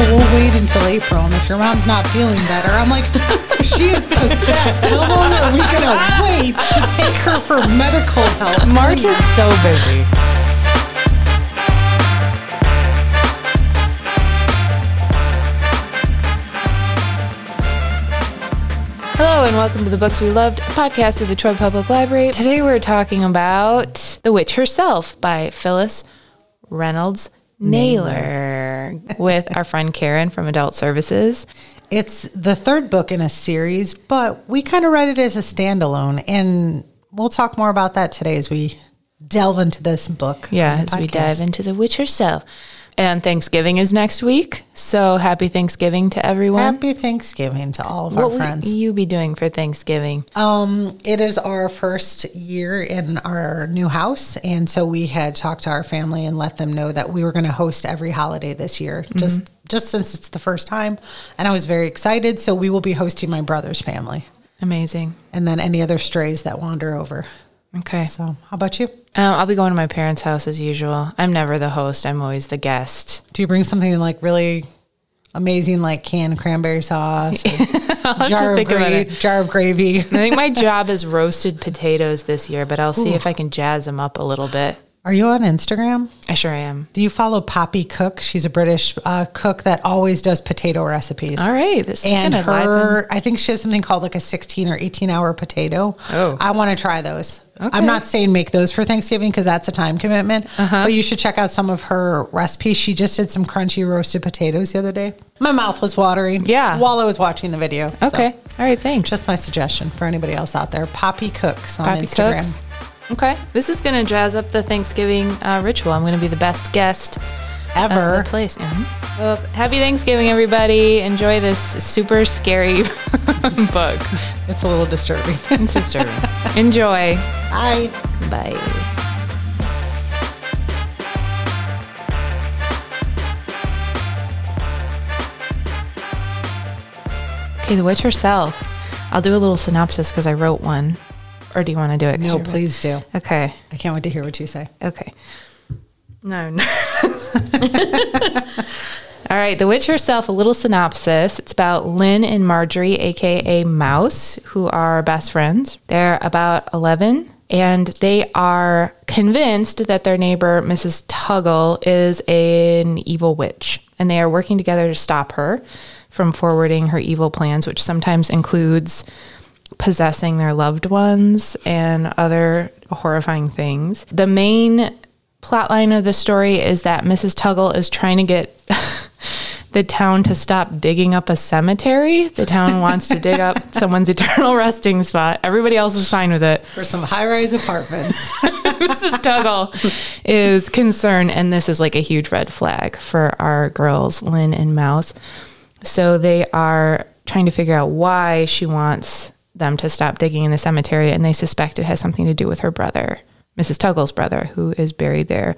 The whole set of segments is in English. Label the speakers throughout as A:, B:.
A: oh, we'll wait until April. And if your mom's not feeling better, I'm like, she is possessed. How long are we going to wait to take her for medical help?
B: March is so busy. Hello and welcome to the Books We Loved, a podcast of the Troy Public Library. Today we're talking about The Witch Herself by Phyllis Reynolds Naylor with our friend Karen from Adult Services.
A: It's the third book in a series, but we kind of read it as a standalone. And we'll talk more about that today as we delve into this book.
B: Yeah, as we dive into The Witch Herself. And Thanksgiving is next week. So happy Thanksgiving to everyone.
A: Happy Thanksgiving to all of
B: what
A: our friends.
B: What will you be doing for Thanksgiving?
A: Um, it is our first year in our new house, and so we had talked to our family and let them know that we were going to host every holiday this year, just just since it's the first time. And I was very excited. So we will be hosting my brother's family,
B: Amazing.
A: and then any other strays that wander over.
B: Okay.
A: So, how about you?
B: Um, I'll be going to my parents' house as usual. I'm never the host. I'm always the guest.
A: Do you bring something like really amazing, like canned cranberry sauce, or
B: have to
A: jar of gra-
B: it.
A: jar of gravy?
B: I think my job is roasted potatoes this year, but I'll see if I can jazz them up a little bit.
A: Are you on Instagram?
B: I sure am.
A: Do you follow Poppy Cook? She's a British uh, cook that always does potato recipes.
B: All right. This
A: and
B: going to liven.
A: her, I think she has something called like a 16 or 18 hour potato.
B: Oh.
A: I want to try those.
B: Okay.
A: I'm not saying make those for Thanksgiving because that's a time commitment,
B: Uh-huh.
A: but you should check out some of her recipes. She just did some crunchy roasted potatoes the other day. My mouth was watering.
B: Yeah.
A: While I was watching the video. So,
B: Okay. All right. Thanks.
A: just my suggestion for anybody else out there. Poppy Cooks on
B: Poppy
A: Instagram.
B: Cooks. Okay. This is going to jazz up the Thanksgiving uh, ritual. I'm going to be the best guest of
A: Ever.
B: the place. Mhm. Well, happy Thanksgiving, everybody. Enjoy this super scary book.
A: It's a little disturbing.
B: It's disturbing. Enjoy.
A: Bye.
B: Bye. Okay, The Witch herself. I'll do a little synopsis because I wrote one. Or do you want to do it?
A: No, please do.
B: Okay.
A: I can't wait to hear what you say.
B: Okay. No, no. All right, The Witch herself, a little synopsis. It's about Lynn and Marjorie, aka Mouse, who are best friends. They're about 11 and they are convinced that their neighbor, Mrs. Tuggle, is an evil witch. And they are working together to stop her from forwarding her evil plans, which sometimes includes possessing their loved ones and other horrifying things. The main plotline of the story is that Mrs. Tuggle is trying to get the town to stop digging up a cemetery. The town wants to dig up someone's eternal resting spot. Everybody else is fine with it.
A: For some high rise apartments.
B: Mrs. Tuggle is concerned, and this is like a huge red flag for our girls, Lynn and Mouse. So they are trying to figure out why she wants them to stop digging in the cemetery, and they suspect it has something to do with her brother, Mrs. Tuggle's brother, who is buried there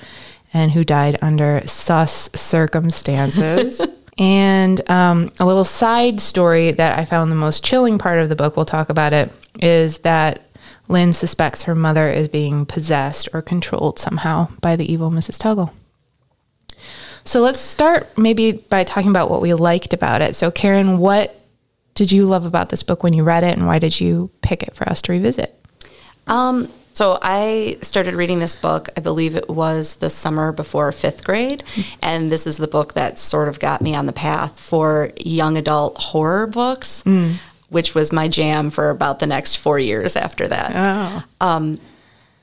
B: and who died under sus circumstances. and um, a little side story that I found the most chilling part of the book, we'll talk about it, is that Lynn suspects her mother is being possessed or controlled somehow by the evil Mrs. Tuggle. So let's start maybe by talking about what we liked about it. So, Karen, what did you love about this book when you read it, and why did you pick it for us to revisit?
C: Um, so I started reading this book, I believe it was the summer before fifth grade. And this is the book that sort of got me on the path for young adult horror books, which was my jam for about the next four years after that. Um,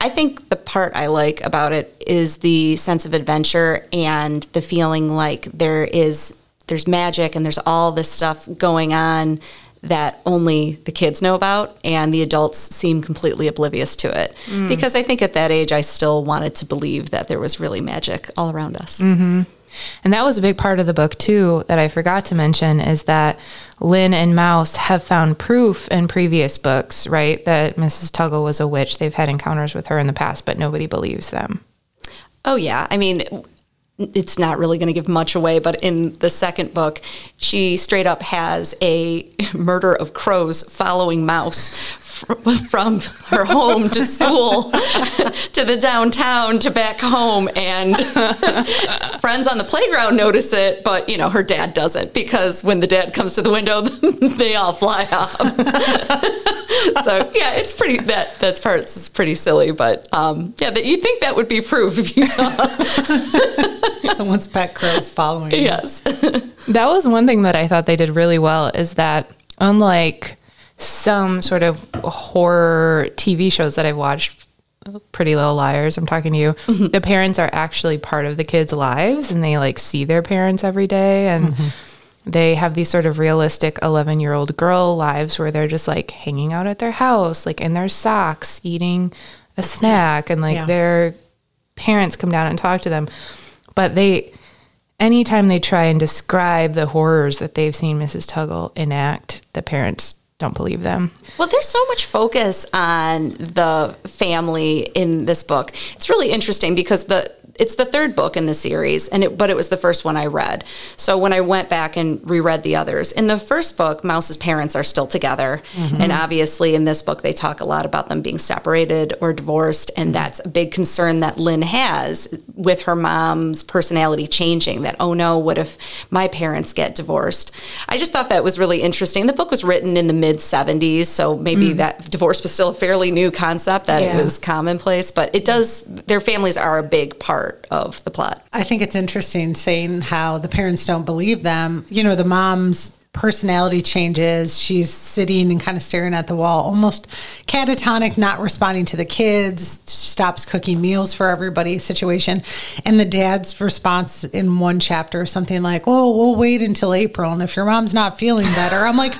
C: I think the part I like about it is the sense of adventure and the feeling like there is there's magic and there's all this stuff going on that only the kids know about and the adults seem completely oblivious to it. Mm. Because I think at that age I still wanted to believe that there was really magic all around us. Mm-hmm.
B: And that was a big part of the book, too, that I forgot to mention is that Lynn and Mouse have found proof in previous books, right, that Mrs. Tuggle was a witch. They've had encounters with her in the past, but nobody believes them.
C: Oh yeah, I mean, it's not really going to give much away, but in the second book, she straight up has a murder of crows following Mouse from her home to school to the downtown to back home and friends on the playground notice it but you know her dad doesn't because when the dad comes to the window they all fly off. So yeah it's pretty that that part is pretty silly but um, yeah that you think that would be proof if you saw.
A: Someone's pet crows following you.
C: yes.
B: That was one thing that I thought they did really well is that unlike some sort of horror TV shows that I've watched, Pretty Little Liars, I'm talking to you, mm-hmm. the parents are actually part of the kids' lives and they like see their parents every day and mm-hmm. they have these sort of realistic 11 year old girl lives where they're just like hanging out at their house, like in their socks, eating a snack, and like
A: Yeah.
B: their parents come down and talk to them. But they, anytime they try and describe the horrors that they've seen Mrs. Tuggle enact, the parents don't believe them.
C: Well, there's so much focus on the family in this book. It's really interesting because the it's the third book in the series, and it, but it was the first one I read. So when I went back and reread the others, in the first book, Mouse's parents are still together, mm-hmm. and obviously in this book they talk a lot about them being separated or divorced, and mm-hmm. that's a big concern that Lynn has with her mom's personality changing. That oh no, what if my parents get divorced? I just thought that was really interesting. The book was written in the mid 70s, so maybe mm. that divorce was still a fairly new concept that
A: Yeah.
C: it was commonplace, but it does, their families are a big part of the plot.
A: I think it's interesting saying how the parents don't believe them. You know, the mom's personality changes. She's sitting and kind of staring at the wall, almost catatonic, not responding to the kids, stops cooking meals for everybody situation. And the dad's response in one chapter is something like, Oh, we'll wait until April. And if your mom's not feeling better, I'm like,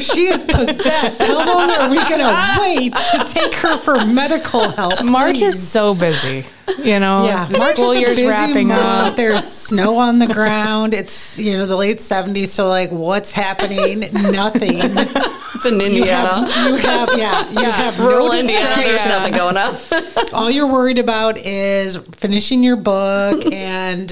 A: She is possessed. How long are we going to wait to take her for medical help?
B: March
A: please?
B: is so busy. You know,
A: Yeah,
B: the
A: March
B: school
A: is a
B: year's
A: busy
B: wrapping
A: month.
B: up.
A: There's snow on the ground. It's you know the late '70s, so like, what's happening? Nothing.
C: It's in Indiana.
A: have, you have yeah, you have
C: Rural
A: no
C: Indiana, there's nothing going on.
A: All you're worried about is finishing your book and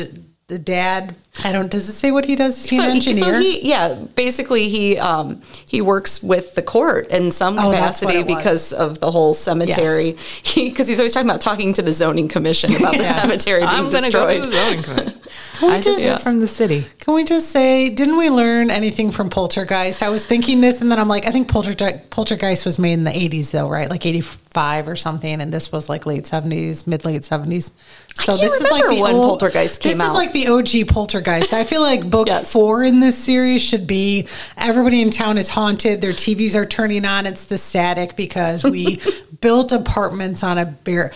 A: the dad. I don't. Does it say what he does? Is he an
C: so,
A: engineer?
C: so he, yeah, basically he um, he works with the court in some
A: Oh, that's
C: capacity
A: it was.
C: because of the whole cemetery. He because he's always talking about talking to the zoning commission about the cemetery being
B: I'm gonna
C: destroyed.
B: go to the zoning commission.
A: we
B: I just
A: just-
B: live from the city.
A: Can we just say, didn't we learn anything from Poltergeist? I was thinking this, and then I'm like, I think Poltergeist, Poltergeist was made in the 80s, though, right? Like 85 or something, and this was like late 70s, mid late 70s. So
C: can't remember when Poltergeist came
A: This
C: out.
A: is like the OG Poltergeist. I feel like book
C: Yes.
A: four in this series should be everybody in town is haunted. Their TVs are turning on. It's the static because we built apartments on a bear.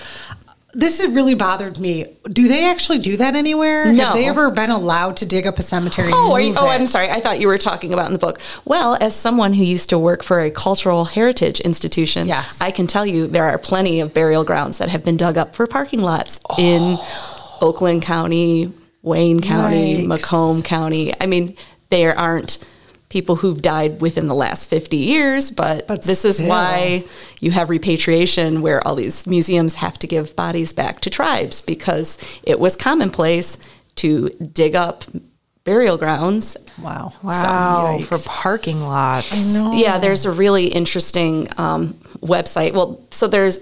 A: This has really bothered me. Do they actually do that anywhere?
C: No.
A: Have they ever been allowed to dig up a cemetery?
C: Oh, you, oh. I'm sorry. I thought you were talking about in the book. Well, as someone who used to work for a cultural heritage institution,
A: Yes.
C: I can tell you there are plenty of burial grounds that have been dug up for parking lots in Oakland County, Wayne County,
A: Yikes.
C: Macomb County. I mean, there aren't people who've died within the last 50 years, but,
A: But
C: this is
A: still.
C: why you have repatriation where all these museums have to give bodies back to tribes because it was commonplace to dig up burial grounds
A: Wow.
B: Wow,
C: yikes.
B: for parking lots.
C: yeah, there's a really interesting um, website. Well, so there's,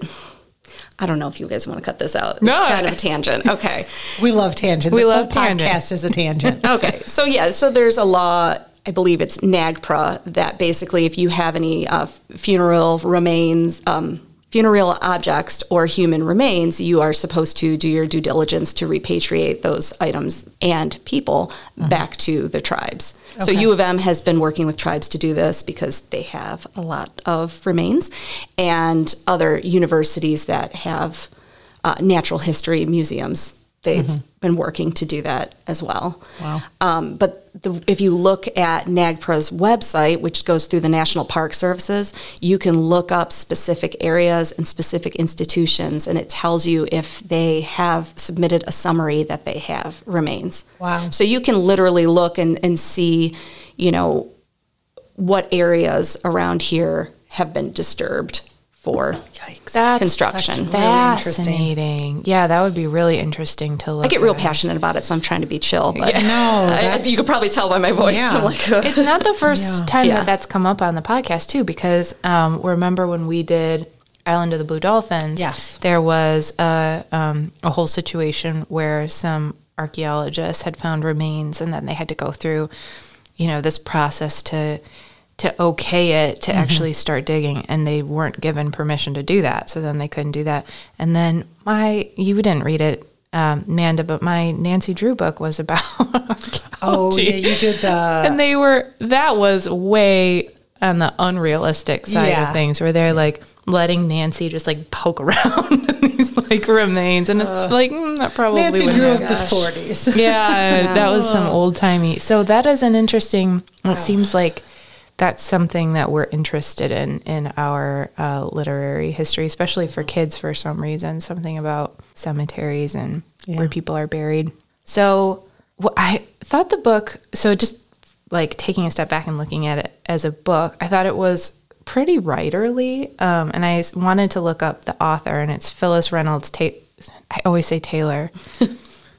C: I don't know if you guys want to cut this out. It's
B: No.
C: kind of a tangent. Okay.
A: We love tangent.
B: We
A: this
B: love
A: whole
B: tangent.
A: podcast is a tangent.
C: Okay. So, yeah, so there's a law, I believe it's NAGPRA, that basically if you have any uh, funeral remains, um, funeral objects or human remains, you are supposed to do your due diligence to repatriate those items and people back to the tribes. So U of M has been working with tribes to do this because they have a lot of remains, and other universities that have uh, natural history museums. They've been working to do that as well.
A: Wow.
C: Um, but the, if you look at NAGPRA's website, which goes through the National Park Services, you can look up specific areas and specific institutions, and it tells you if they have submitted a summary that they have remains.
A: Wow.
C: So you can literally look and, and see, you know, what areas around here have been disturbed for
B: That's
C: construction.
B: That's
A: interesting.
B: fascinating. Yeah, that would be really interesting to look.
C: I get real
B: at.
C: passionate about it, so I'm trying to be chill. But
A: No,
C: I-
A: that's-
C: you could probably tell by my voice.
A: Yeah.
C: I'm like, "Ugh."
B: It's not the first time
C: Yeah.
B: that that's come up on the podcast too, because um, remember when we did Island of the Blue Dolphins?
A: Yes.
B: there was a um, a whole situation where some archaeologists had found remains, and then they had to go through, you know, this process to to okay it to actually start digging, and they weren't given permission to do that, so then they couldn't do that. And then my you didn't read it. Um, Amanda, but my Nancy Drew book was about
A: Oh, yeah, you did the.
B: and they were that was way on the unrealistic side
A: Yeah.
B: of things where they're like letting Nancy just like poke around these like remains and it's like mm, that probably
A: Nancy Drew of the 40s.
B: yeah, that was some old timey so that is an interesting it seems like that's something that we're interested in in our uh, literary history especially for kids for some reason something about cemeteries and where people are buried. So wh- i thought the book so just like taking a step back and looking at it as a book i thought it was pretty writerly um, and I wanted to look up the author and it's phyllis reynolds Ta- i always say taylor.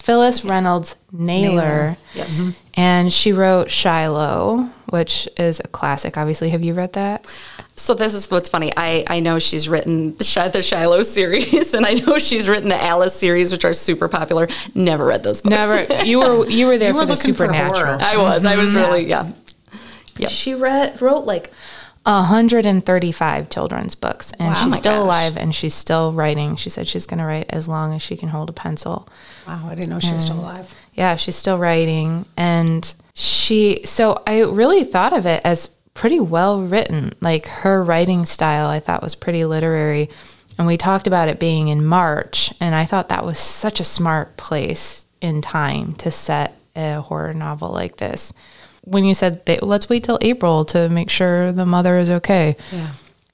B: Phyllis reynolds naylor.
C: Yes.
B: And she wrote Shiloh, which is a classic. Obviously, have you read that?
C: So this is what's funny. I, I know she's written the, Shi- the Shiloh series, and I know she's written the Alice series, which are super popular. Never read those books.
B: Never. You were you were there
A: You
B: for
A: were
B: the
A: looking for
B: supernatural.
C: I was. I was mm-hmm. really yeah. Yep.
B: She read wrote like 135 children's books, and
A: Wow.
B: she's
A: Oh
B: still
C: gosh.
B: alive and she's still writing. She said she's going to write as long as she can hold a pencil.
A: Wow, I didn't know she was still alive.
B: Yeah, she's still writing. And she, so I really thought of it as pretty well written. Like her writing style, I thought was pretty literary. And we talked about it being in March. And I thought that was such a smart place in time to set a horror novel like this. When you said, let's wait till April to make sure the mother is okay
A: Yeah.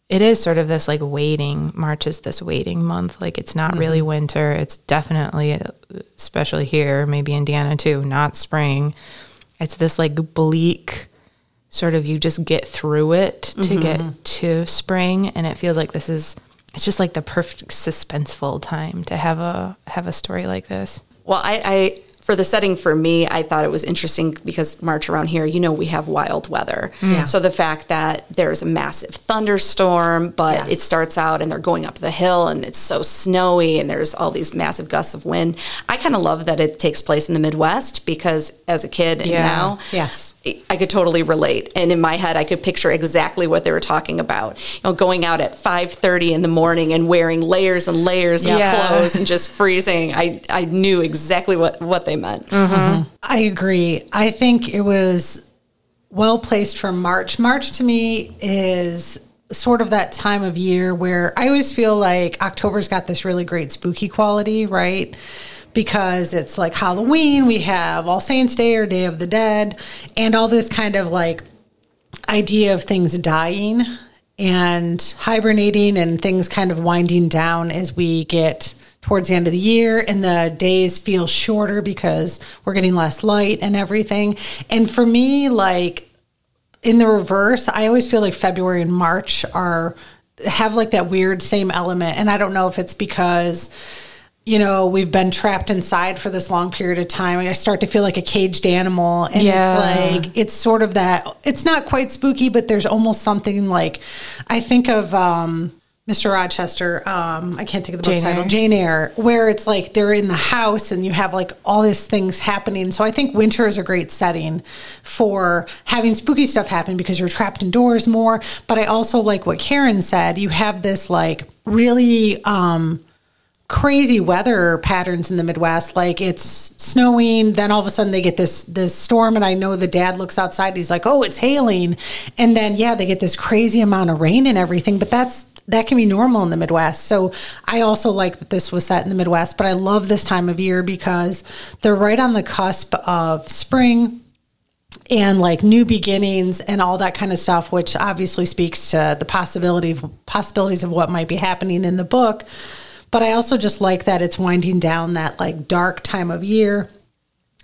B: It is sort of this like waiting march is this waiting month. Like it's not mm-hmm. really winter. It's definitely uh, especially here maybe indiana too not spring. It's this like bleak sort of you just get through it to mm-hmm, get mm-hmm. to spring. And it feels like this is it's just like the perfect suspenseful time to have a have a story like this.
C: Well, I, I for the setting for me, I thought it was interesting because March around here, you know, we have wild weather.
A: Yeah.
C: So the fact that there's a massive thunderstorm, but
A: Yes.
C: it starts out and they're going up the hill and it's so snowy and there's all these massive gusts of wind. I kind of love that it takes place in the Midwest because as a kid and
B: Yeah.
C: now,
A: Yes.
C: I could totally relate. And in my head, I could picture exactly what they were talking about. You know, going out at 5:30 in the morning and wearing layers and layers of
B: Yeah.
C: clothes and just freezing. I, I knew exactly what, what they meant. Mm-hmm. Mm-hmm.
A: I agree. I think it was well placed for March. March to me is sort of that time of year where I always feel like October's got this really great spooky quality, right? Because it's like Halloween, we have All Saints Day or Day of the Dead, and all this kind of like idea of things dying and hibernating and things kind of winding down as we get towards the end of the year and the days feel shorter because we're getting less light and everything. And for me, like in the reverse, I always feel like February and March are have like that weird same element. And I don't know if it's because you know, we've been trapped inside for this long period of time. I start to feel like a caged animal. And
B: Yeah.
A: it's like, it's sort of that, it's not quite spooky, but there's almost something like, I think of, um, Mr. Rochester, um, I can't think of the book title, Jane Eyre, where it's like they're in the house and you have like all these things happening. So I think winter is a great setting for having spooky stuff happen because you're trapped indoors more. But I also like what Karen said. You have this like really um, crazy weather patterns in the Midwest. Like it's snowing, then all of a sudden they get this this storm, and I know the dad looks outside. He's like, "Oh, it's hailing," and then yeah, they get this crazy amount of rain and everything. But that's that can be normal in the Midwest. So I also like that this was set in the Midwest. But I love this time of year because they're right on the cusp of spring and like new beginnings and all that kind of stuff, which obviously speaks to the possibility of possibilities of what might be happening in the book. But I also just like that it's winding down that like dark time of year.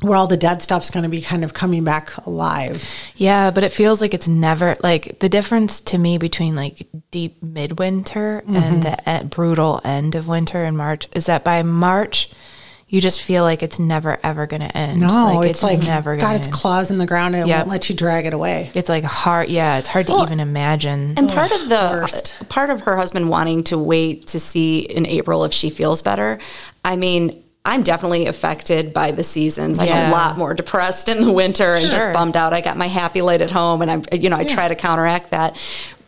A: where all the dead stuff's going to be kind of coming back alive.
B: Yeah, but it feels like it's never like the difference to me between like deep midwinter
A: Mm-hmm.
B: and the brutal end of winter in March is that by March you just feel like it's never ever going to end.
A: No, it's, like
B: never
A: got
B: going
A: its
B: to end.
A: claws in the ground and it
B: Yep.
A: won't let you drag it away.
B: It's like hard. Yeah, it's hard to even imagine.
C: And part of the
A: worst.
C: Uh, part of her husband wanting to wait to see in April if she feels better. I mean, I'm definitely affected by the seasons. I'm
B: Yeah.
C: a lot more depressed in the winter and just bummed out. I got my happy light at home, and I'm you know, I try to counteract that.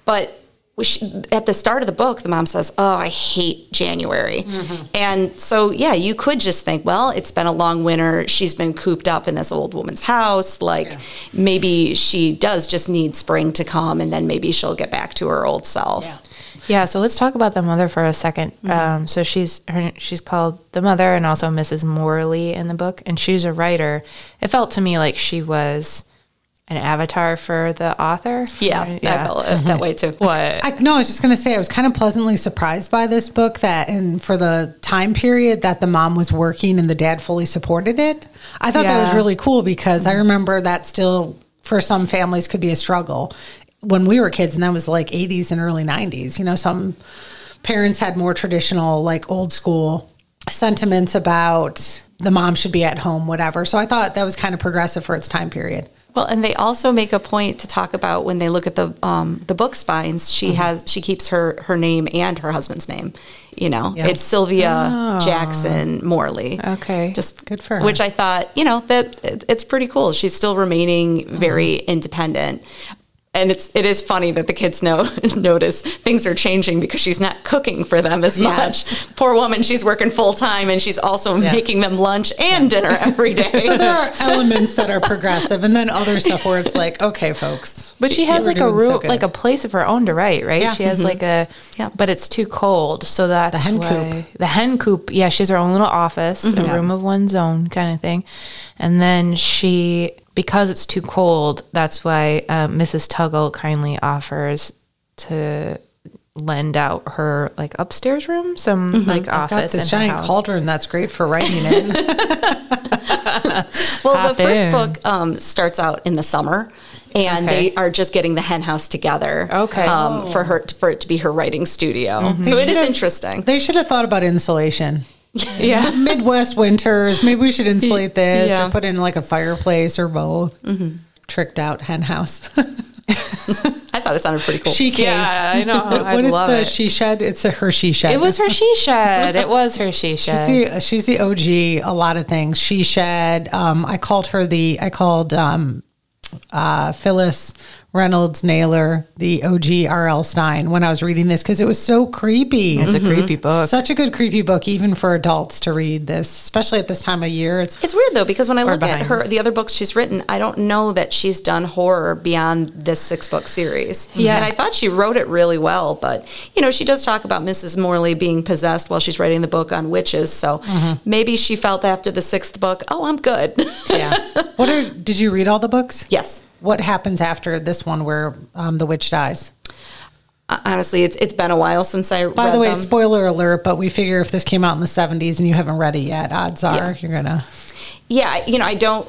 C: But we at the start of the book, the mom says, "Oh, I hate January," and so yeah, you could just think, well, it's been a long winter. She's been cooped up in this old woman's house. Like maybe she does just need spring to come, and then maybe she'll get back to her old self.
A: Yeah.
B: Yeah, so let's talk about the mother for a 2nd
A: Mm-hmm.
B: Um, so she's her, she's called the mother and also Mrs. Morley in the book, and she's a writer. It felt to me like she was an avatar for the author.
C: Yeah,
B: Right?
C: I felt it that way too.
B: What?
A: I, no, I was just going to say I was kind of pleasantly surprised by this book that, and for the time period that the mom was working and the dad fully supported it. I thought that was really cool because I mm-hmm. remember that still for some families could be a struggle when we were kids, and that was like 80s and early 90s. You know, some parents had more traditional, like old school sentiments about the mom should be at home, whatever. So I thought that was kind of progressive for its time period.
C: Well, and they also make a point to talk about when they look at the um, the book spines. She
A: Mm-hmm.
C: has she keeps her her name and her husband's name. You know,
A: Yeah.
C: it's Sylvia Jackson Morley.
B: Okay.
C: just
A: Good for her.
C: Which I thought, you know, that it, it's pretty cool. She's still remaining very
A: Mm-hmm.
C: independent. And it's it is funny that the kids know notice things are changing because she's not cooking for them as
A: Yes.
C: much. Poor woman, she's working full time and she's also
A: Yes.
C: making them lunch and dinner every day.
A: So there are elements that are progressive, and then other stuff where it's like, okay, folks.
B: But she has like a
A: doing so
B: like a place of her own to write, right?
A: Yeah.
B: She has mm-hmm. like a,
C: Yeah.
B: but it's too cold, so that's
A: The hen
B: why-
A: coop.
B: The hen coop, yeah. She has her own little office, a mm-hmm. room of one's own kind of thing, and then she, because it's too cold, that's why um, Mrs. Tuggle kindly offers to lend out her like upstairs room, some like
A: Mm-hmm. I've got
B: office.
A: this giant
B: house.
A: cauldron that's great for writing in.
C: Well,
B: Hop
C: the first
B: in.
C: book um, starts out in the summer, and
B: Okay.
C: they are just getting the hen house together.
B: Okay.
C: um, for her for it to be her writing studio. So it is interesting.
A: they should have thought about insulation.
B: Yeah.
A: Midwest winters, maybe we should insulate this
C: Yeah.
A: or put in like a fireplace or both. Tricked out hen house.
C: I thought it sounded pretty cool.
A: she cave.
B: Yeah, I know. I
A: what is
B: love
A: the
B: it.
A: she shed? It's a her she shed.
B: It was her she shed. It was her she
A: She's
B: shed.
A: the she's the OG. A lot of things. She shed. Um, I called her the. I called um, uh, Phyllis Reynolds Naylor the OG R.L. Stine when I was reading this because it was so creepy.
B: It's a creepy mm-hmm. book.
A: Such a good creepy book, even for adults to read this, especially at this time of year. It's
C: It's weird though because when I look at her, the other books she's written, I don't know that she's done horror beyond this six book series. Mm-hmm.
B: Yeah.
C: and I thought she wrote it really well. But you know, she does talk about Mrs. Morley being possessed while she's writing the book on witches. So mm-hmm. maybe she felt after the sixth book, oh, I'm good.
A: yeah. what are? Did you read all the books?
C: yes.
A: What happens after this one where um, the witch dies?
C: Honestly, it's it's been a while since I. Read By
A: the way,
C: them.
A: spoiler alert, but we figure if this came out in the 70s and you haven't read it yet, odds are
C: Yeah.
A: you're going to.
C: yeah, you know, I don't.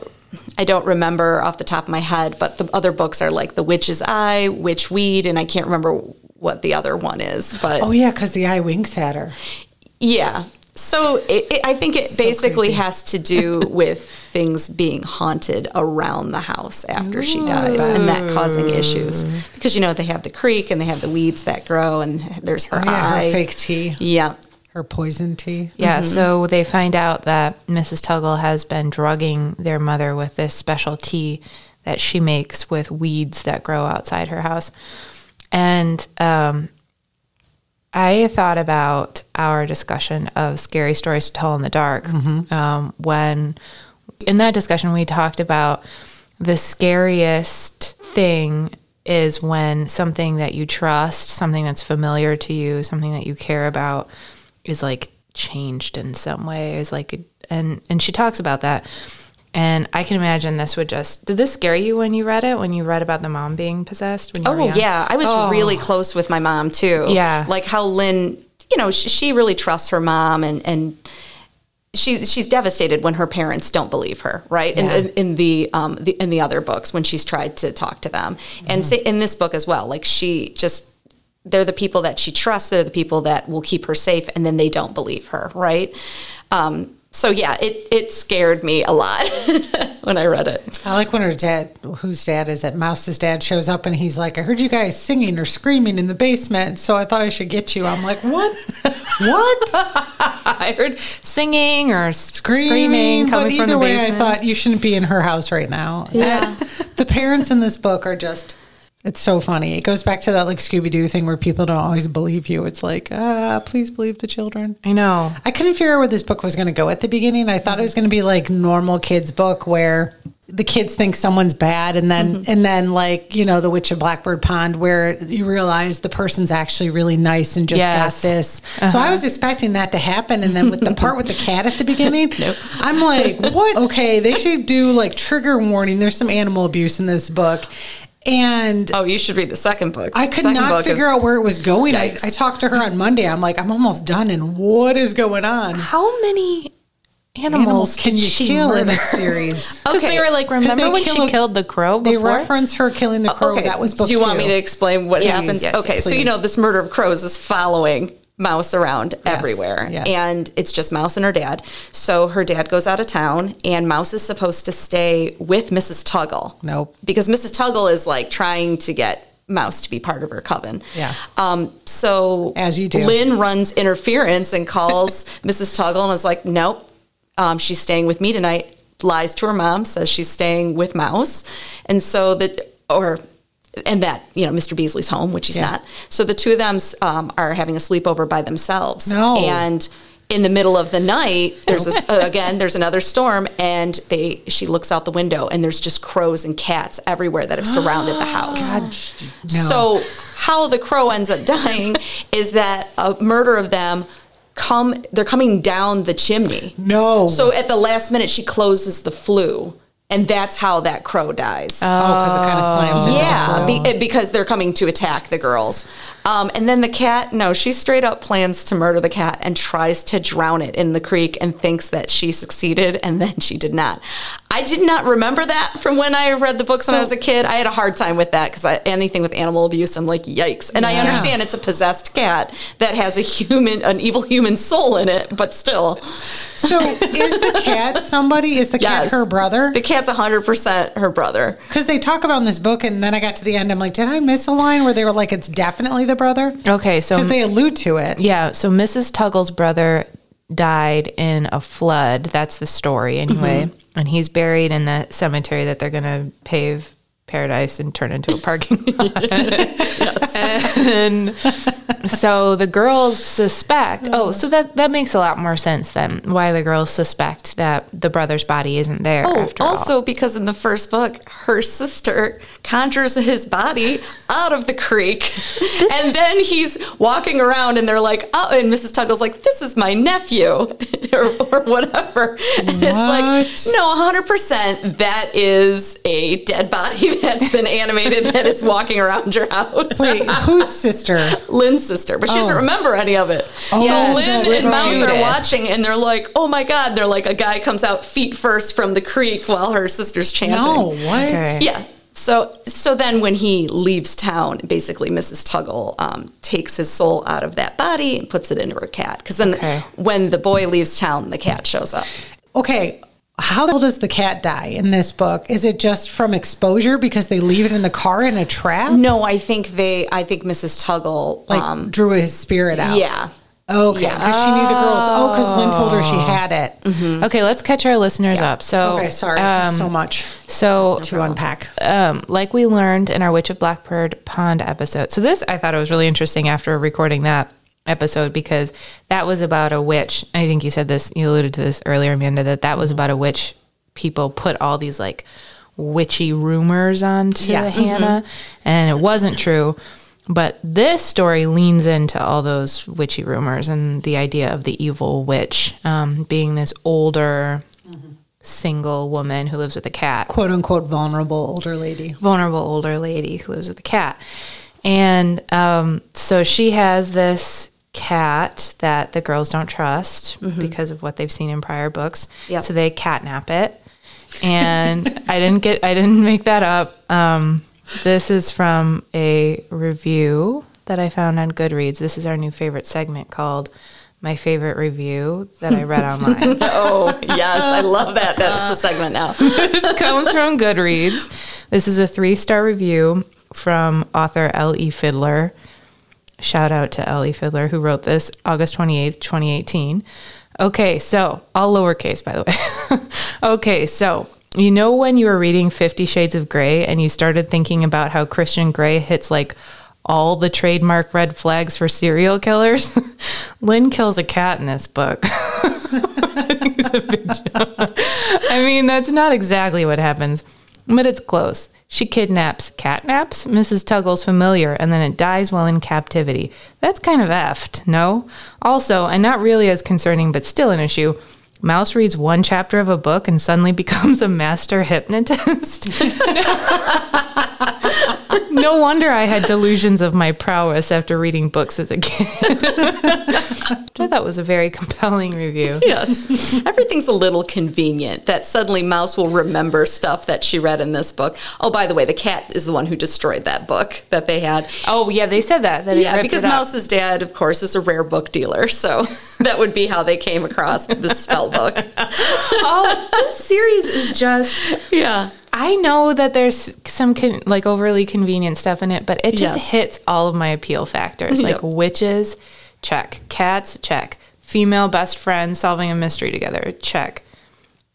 C: I don't remember off the top of my head, but the other books are like The Witch's Eye, Witch Weed, and I can't remember what the other one is. But
A: Oh, yeah, because the eye winks at her.
C: Yeah. So it, it, I think it basically
A: creepy.
C: has to do with things being haunted around the house after she dies and that causing issues. Because, you know, they have the creek and they have the weeds that grow and there's her
A: Oh, yeah,
C: eye.
A: her fake tea,
C: Yeah.
A: her poison tea.
B: Yeah, so they find out that Mrs. Tuggle has been drugging their mother with this special tea that she makes with weeds that grow outside her house. And um, I thought about our discussion of scary stories to tell in the dark um, when, in that discussion, we talked about the scariest thing is when something that you trust, something that's familiar to you, something that you care about is like changed in some way. Is like, and and she talks about that. And I can imagine this would just. Did this scare you when you read it? When you read about the mom being possessed? When you
C: Oh, yeah. I was really close with my mom, too.
B: Yeah.
C: Like how Lynn, you know, she, she really trusts her mom and, and, she's she's devastated when her parents don't believe her, right? In,
A: Yeah.
C: in, in the um the, in the other books when she's tried to talk to them, and say in this book as well, like she just they're the people that she trusts, they're the people that will keep her safe, and then they don't believe her, right? Um, so yeah, it it scared me a lot when I read it.
A: I like when her dad, whose dad is it? Mouse's dad shows up and he's like, I heard you guys singing or screaming in the basement, so I thought I should get you. I'm like, what? what?
B: I heard singing or screaming,
A: Screaming.
B: coming
A: but
B: from
A: either
B: the
A: way,
B: basement.
A: I thought you shouldn't be in her house right now.
C: Yeah.
A: the parents in this book are just. It's so funny. It goes back to that like Scooby Doo thing where people don't always believe you. It's like, ah, please believe the children.
B: I know.
A: I couldn't figure out where this book was going to go at the beginning. I thought it was going to be like normal kids book where the kids think someone's bad and then and then like, you know, The Witch of Blackbird Pond where you realize the person's actually really nice and just
B: Yes.
A: got this. So I was expecting that to happen and then with the part with the cat at the beginning, I'm like, what? Okay, they should do like trigger warning. There's some animal abuse in this book. And
C: Oh, you should read the second book.
A: I could
C: Second
A: not figure
C: is-
A: out where it was going. I, I talked to her on Monday. I'm like, I'm almost done. And what is going on?
B: How many animals,
A: Animals can you
B: she
A: kill in
B: murder?
A: a series?
B: Because
C: Okay.
B: they were like,
A: 'Cause
B: remember
A: they
B: when she
A: a-
B: killed the crow
A: They
B: before?
A: reference her killing the crow. That was book
C: Do you want me to explain what
B: Yes,
C: happens?
B: yes,
C: okay,
B: yes,
C: so you know this murder of crows is following Mouse around everywhere,
A: yes.
C: and it's just Mouse and her dad. So her dad goes out of town, and Mouse is supposed to stay with Mrs. Tuggle.
A: Nope.
C: because Mrs. Tuggle is like trying to get Mouse to be part of her coven.
A: Yeah.
C: Um. So
A: As you do.
C: Lynn runs interference and calls Mrs. Tuggle and is like, "Nope, um, she's staying with me tonight." Lies to her mom, says she's staying with Mouse, and so that or and that you know Mr. Beasley's home, which he's
A: Yeah.
C: not. So the two of them um, are having a sleepover by themselves.
A: No.
C: and in the middle of the night, there's a, again there's another storm, and they she looks out the window, and there's just crows and cats everywhere that have surrounded the house.
A: No.
C: So how the crow ends up dying is that a murder of them come they're coming down the chimney.
A: no.
C: So at the last minute she closes the flue and that's how that crow dies.
A: oh, because it kind of slams. into
C: yeah,
A: the
C: be,
A: flow.
C: eh, because they're coming to attack the girls. Um, and then the cat, no, she straight up plans to murder the cat and tries to drown it in the creek and thinks that she succeeded, and then she did not. I did not remember that from when I read the books when I was a kid. I had a hard time with that because anything with animal abuse, I'm like, yikes. And I understand it's a possessed cat that has a human, an evil human soul in it, but still.
A: so is the cat somebody? Is the cat
C: Yes.
A: her brother?
C: The cat's 100% her brother.
A: Because they talk about in this book, and then I got to the end. I'm like, did I miss a line where they were like, it's definitely the brother?
B: Okay, so
A: Because they allude to it.
B: yeah, so Mrs. Tuggle's brother died in a flood. That's the story anyway. Mm-hmm. And he's buried in the cemetery that they're going to pave paradise and turn into a parking lot. and so the girls suspect. Oh, mm. so that that makes a lot more sense then. Why the girls suspect that the brother's body isn't there
C: Oh,
B: after all.
C: also because in the first book, her sister conjures his body out of the creek, and then he's walking around, and they're like, "Oh," and Mrs. Tuggle's like, "This is my nephew," or, or whatever. And it's like, no, hundred percent, that is a dead body that's been animated that is walking around your house.
A: Wait, whose sister?
C: Lynn's sister, but she doesn't
A: Oh.
C: remember any of it.
A: Oh,
C: so
A: that's
C: Lynn and. Mouse are watching, and they're like, "Oh my god!" They're like, a guy comes out feet first from the creek while her sister's chanting.
A: No, what?
B: Okay.
C: Yeah. So so then when he leaves town, basically Mrs. Tuggle um, takes his soul out of that body and puts it into her cat. Because then
B: Okay.
C: when the boy leaves town, the cat shows up.
A: Okay. How does the cat die in this book? Is it just from exposure because they leave it in the car in a trap?
C: No, I think they. I think Mrs. Tuggle.
A: Like
C: um,
A: drew his spirit out.
C: yeah.
A: Okay.
C: Yeah.
A: Because she knew the girls. Oh, because Lynn told her she had it.
B: Okay, let's catch our listeners up. So
A: Okay. Sorry.
B: um,
A: so much
B: so
A: to unpack.
B: um, like we learned in our Witch of Blackbird Pond episode. So this I thought it was really interesting after recording that episode because that was about a witch. I think you said this, you alluded to this earlier, Amanda, that that was about a witch. People put all these like witchy rumors onto
A: Yes.
B: Hannah, and it wasn't true. But this story leans into all those witchy rumors and the idea of the evil witch um, being this older, single woman who lives with a cat
A: Quote unquote vulnerable older lady.
B: vulnerable older lady who lives with a cat. And um, so she has this cat that the girls don't trust because of what they've seen in prior books.
C: Yep.
B: So they catnap it. And I didn't get I didn't make that up. Um, this is from a review that I found on Goodreads. This is our new favorite segment called My Favorite Review that I read online.
C: Oh, yes. I love that. That's a segment now.
B: this comes from Goodreads. This is a three star review from author L.E. Fiddler. Shout out to L.E. Fiddler who wrote this August 28th, 2018. Okay, so all lowercase, by the way. okay, so you know when you were reading Fifty Shades of Grey and you started thinking about how Christian Grey hits like all the trademark red flags for serial killers? Lynn kills a cat in this book. I mean, that's not exactly what happens, but it's close. She kidnaps, catnaps Mrs. Tuggle's familiar, and then it dies while in captivity. That's kind of effed, no? Also, and not really as concerning, but still an issue, Mouse reads one chapter of a book and suddenly becomes a master hypnotist. no wonder I had delusions of my prowess after reading books as a kid. Which I thought was a very compelling review.
C: Yes. Everything's a little convenient that suddenly Mouse will remember stuff that she read in this book. Oh, by the way, the cat is the one who destroyed that book that they had.
B: Oh yeah, they said that. that
C: Yeah, because. Mouse's dad, of course, is a rare book dealer. So that would be how they came across the spell book.
B: Oh, this series is just.
C: Yeah.
B: I know that there's some con- like overly convenient stuff in it, but it just
C: Yes.
B: hits all of my appeal factors. Like
C: Yep.
B: witches, check. Cats, check. Female best friends solving a mystery together, check.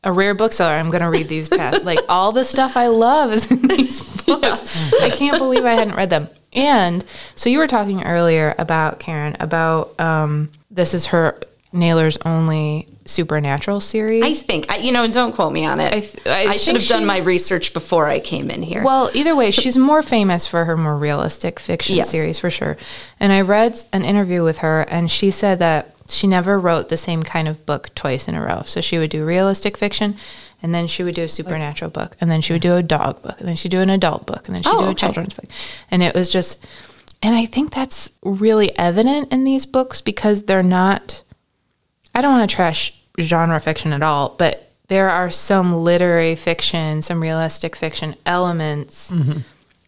B: A rare bookseller. I'm going to read these past. like all the stuff I love is in these books. I can't believe I hadn't read them. And so you were talking earlier about Karen about um, this is her Naylor's only supernatural series.
C: I think, I, you know, and don't quote me on it. I,
B: th- I
C: should
B: think
C: have done
B: she-
C: my research before I came in here.
B: Well, either way, she's more famous for her more realistic fiction
C: Yes.
B: series for sure. And I read an interview with her, and she said that she never wrote the same kind of book twice in a row. So she would do realistic fiction, and then she would do a supernatural book, and then she would do a dog book, and then she'd do an adult book, and then she'd
C: Oh,
B: do a
C: okay.
B: children's book. And it was just, and I think that's really evident in these books because they're not. I don't want to trash genre fiction at all, but there are some literary fiction, some realistic fiction elements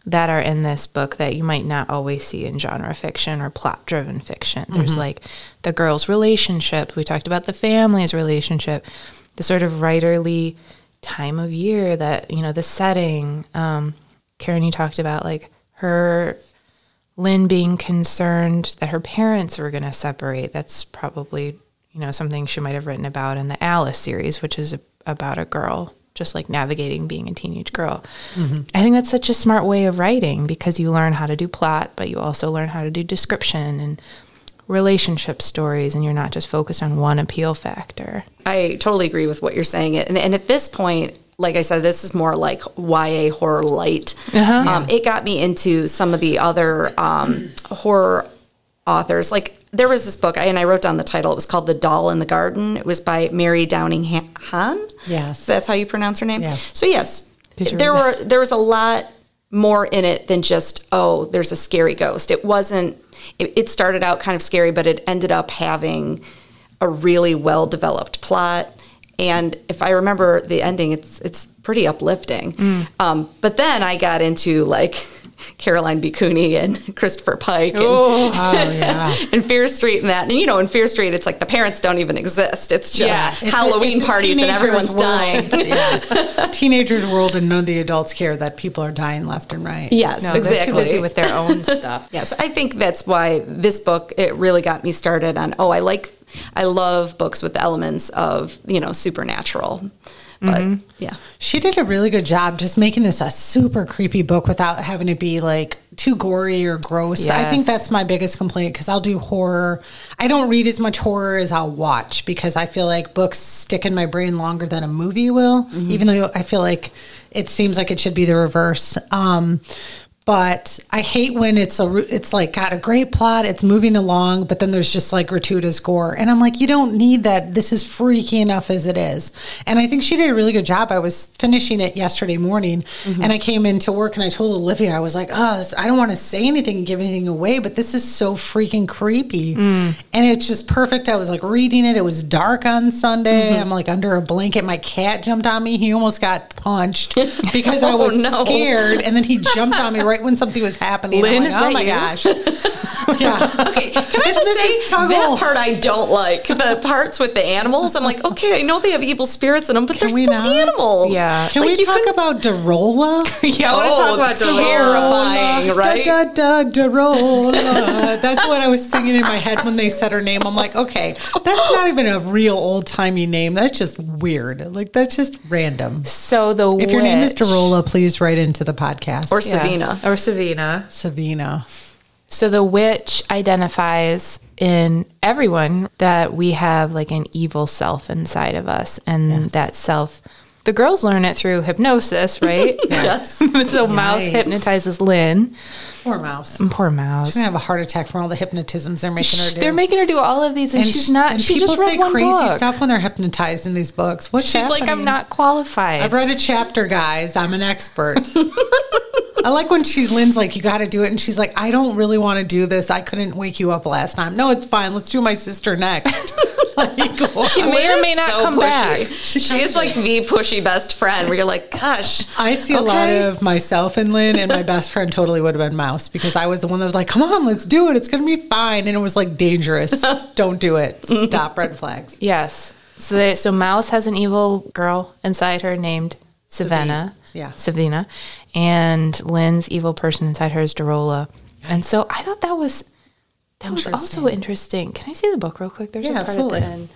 B: that are in this book that you might not always see in genre fiction or plot driven fiction. There's like the girl's relationship. We talked about the family's relationship, the sort of writerly time of year that, you know, the setting. Um, Karen, you talked about like her Lynn being concerned that her parents were going to separate. That's probably, you know, something she might have written about in the Alice series, which is a, about a girl just like navigating being a teenage girl. I think that's such a smart way of writing because you learn how to do plot, but you also learn how to do description and relationship stories, and you're not just focused on one appeal factor.
C: I totally agree with what you're saying. And, and at this point, like I said, this is more like YA horror light. Um, it got me into some of the other um, horror authors. Like there was this book, and I wrote down the title. It was called The Doll in the Garden. It was by Mary Downing Hahn.
A: Yes.
C: that's how you pronounce her name.
A: Yes.
C: So yes, there were there was a lot more in it than just oh, there's a scary ghost. It wasn't. It, it started out kind of scary, but it ended up having a really well developed plot. And if I remember the ending, it's it's pretty uplifting. Um, but then I got into like Caroline B. Cooney and Christopher Pike and,
A: Oh, oh yeah.
C: and Fear Street and that. And you know, in Fear Street, it's like the parents don't even exist. It's just
B: Yeah. It's
A: It's a-
C: Halloween
A: it's a
C: parties and everyone's
A: world.
C: dying.
A: Yeah. Teenagers' world, and none of the adults care that people are dying left and right.
C: Yes,
B: No,
C: exactly.
B: too busy with their own stuff.
C: Yes, I think that's why this book it really got me started on. Oh, I like, I love books with elements of you know supernatural. But
B: Mm-hmm.
C: yeah,
A: She did a really good job just making this a super creepy book without having to be like too gory or gross. I think that's my biggest complaint because I'll do horror. I don't read as much horror as I'll watch because I feel like books stick in my brain longer than a movie will, even though I feel like it seems like it should be the reverse. Um, but I hate when it's a it's like got a great plot, it's moving along, but then there's just like gratuitous gore, and I'm like, you don't need that. This is freaky enough as it is, and I think she did a really good job. I was finishing it yesterday morning, mm-hmm. and I came into work and I told Olivia, I was like, oh, this, I don't want to say anything and give anything away, but this is so freaking creepy, mm. and it's just perfect. I was like reading it. It was dark on Sunday. Mm-hmm. I'm like under a blanket. My cat jumped on me. He almost got punched because I oh, was
C: no.
A: scared, and then he jumped on me right when something was happening.
B: Lynn,
A: I'm
B: is
A: like, oh my
B: you?"
A: gosh. yeah.
C: Okay, can I just
A: Mrs.
C: say
A: Tuggle.
C: that part I don't like. The parts with the animals, I'm like, okay, I know they have evil spirits in them, but
A: Can
C: they're still
A: not?
C: animals.
B: Yeah.
A: Can
C: Like,
A: we
C: you
A: talk
C: couldn't-
A: about Darola?
B: yeah, I want to oh, talk
C: Oh,
B: about
C: terrifying.
B: Darola.
C: right?
A: Da, da, da, Darola. That's what I was singing in my head when they said her name. I'm like, okay, that's not even a real old timey name. That's just weird. Like, that's just random.
B: So the
A: If your name is
B: witch-
A: Darola, please write into the podcast.
C: Or
B: Yeah.
C: Savina.
B: Or Savina.
A: Savina.
B: So the witch identifies in everyone that we have like an evil self inside of us, and that self. The girls learn it through hypnosis, right?
C: Yes.
B: so Mouse hypnotizes Lynn.
A: Poor mouse.
B: Poor Mouse.
A: She's gonna have a heart attack from all the hypnotisms they're making her do.
B: They're making her do all of these, and, she's not.
A: and
B: she
A: people
B: just read
A: say
B: one
A: crazy
B: book.
A: stuff when they're hypnotized in these books. What's
B: She's like, I'm not qualified.
A: I've read a chapter, guys. I'm an expert. I like when she Lynn's like, you got to do it, and she's like, I don't really want to do this. I couldn't wake you up last time. No, it's fine. Let's do my sister next. like,
B: She may or may not
C: So
B: come
C: pushy.
B: back.
C: She is like the pushy best friend where you're like, gosh.
A: I see a lot of myself in Lynn, and my best friend totally would have been Mouse because I was the one that was like, "Come on, let's do it. It's gonna be fine." And it was like dangerous. don't do it. Stop red flags.
B: Yes. So they, so Mouse has an evil girl inside her named Savannah.
A: Yeah.
B: Savina. And Lynn's evil person inside her is Darola. And so I thought that was that was also interesting. Can I see the book real quick? There's
A: Yeah,
B: a part
A: absolutely.
B: at the end.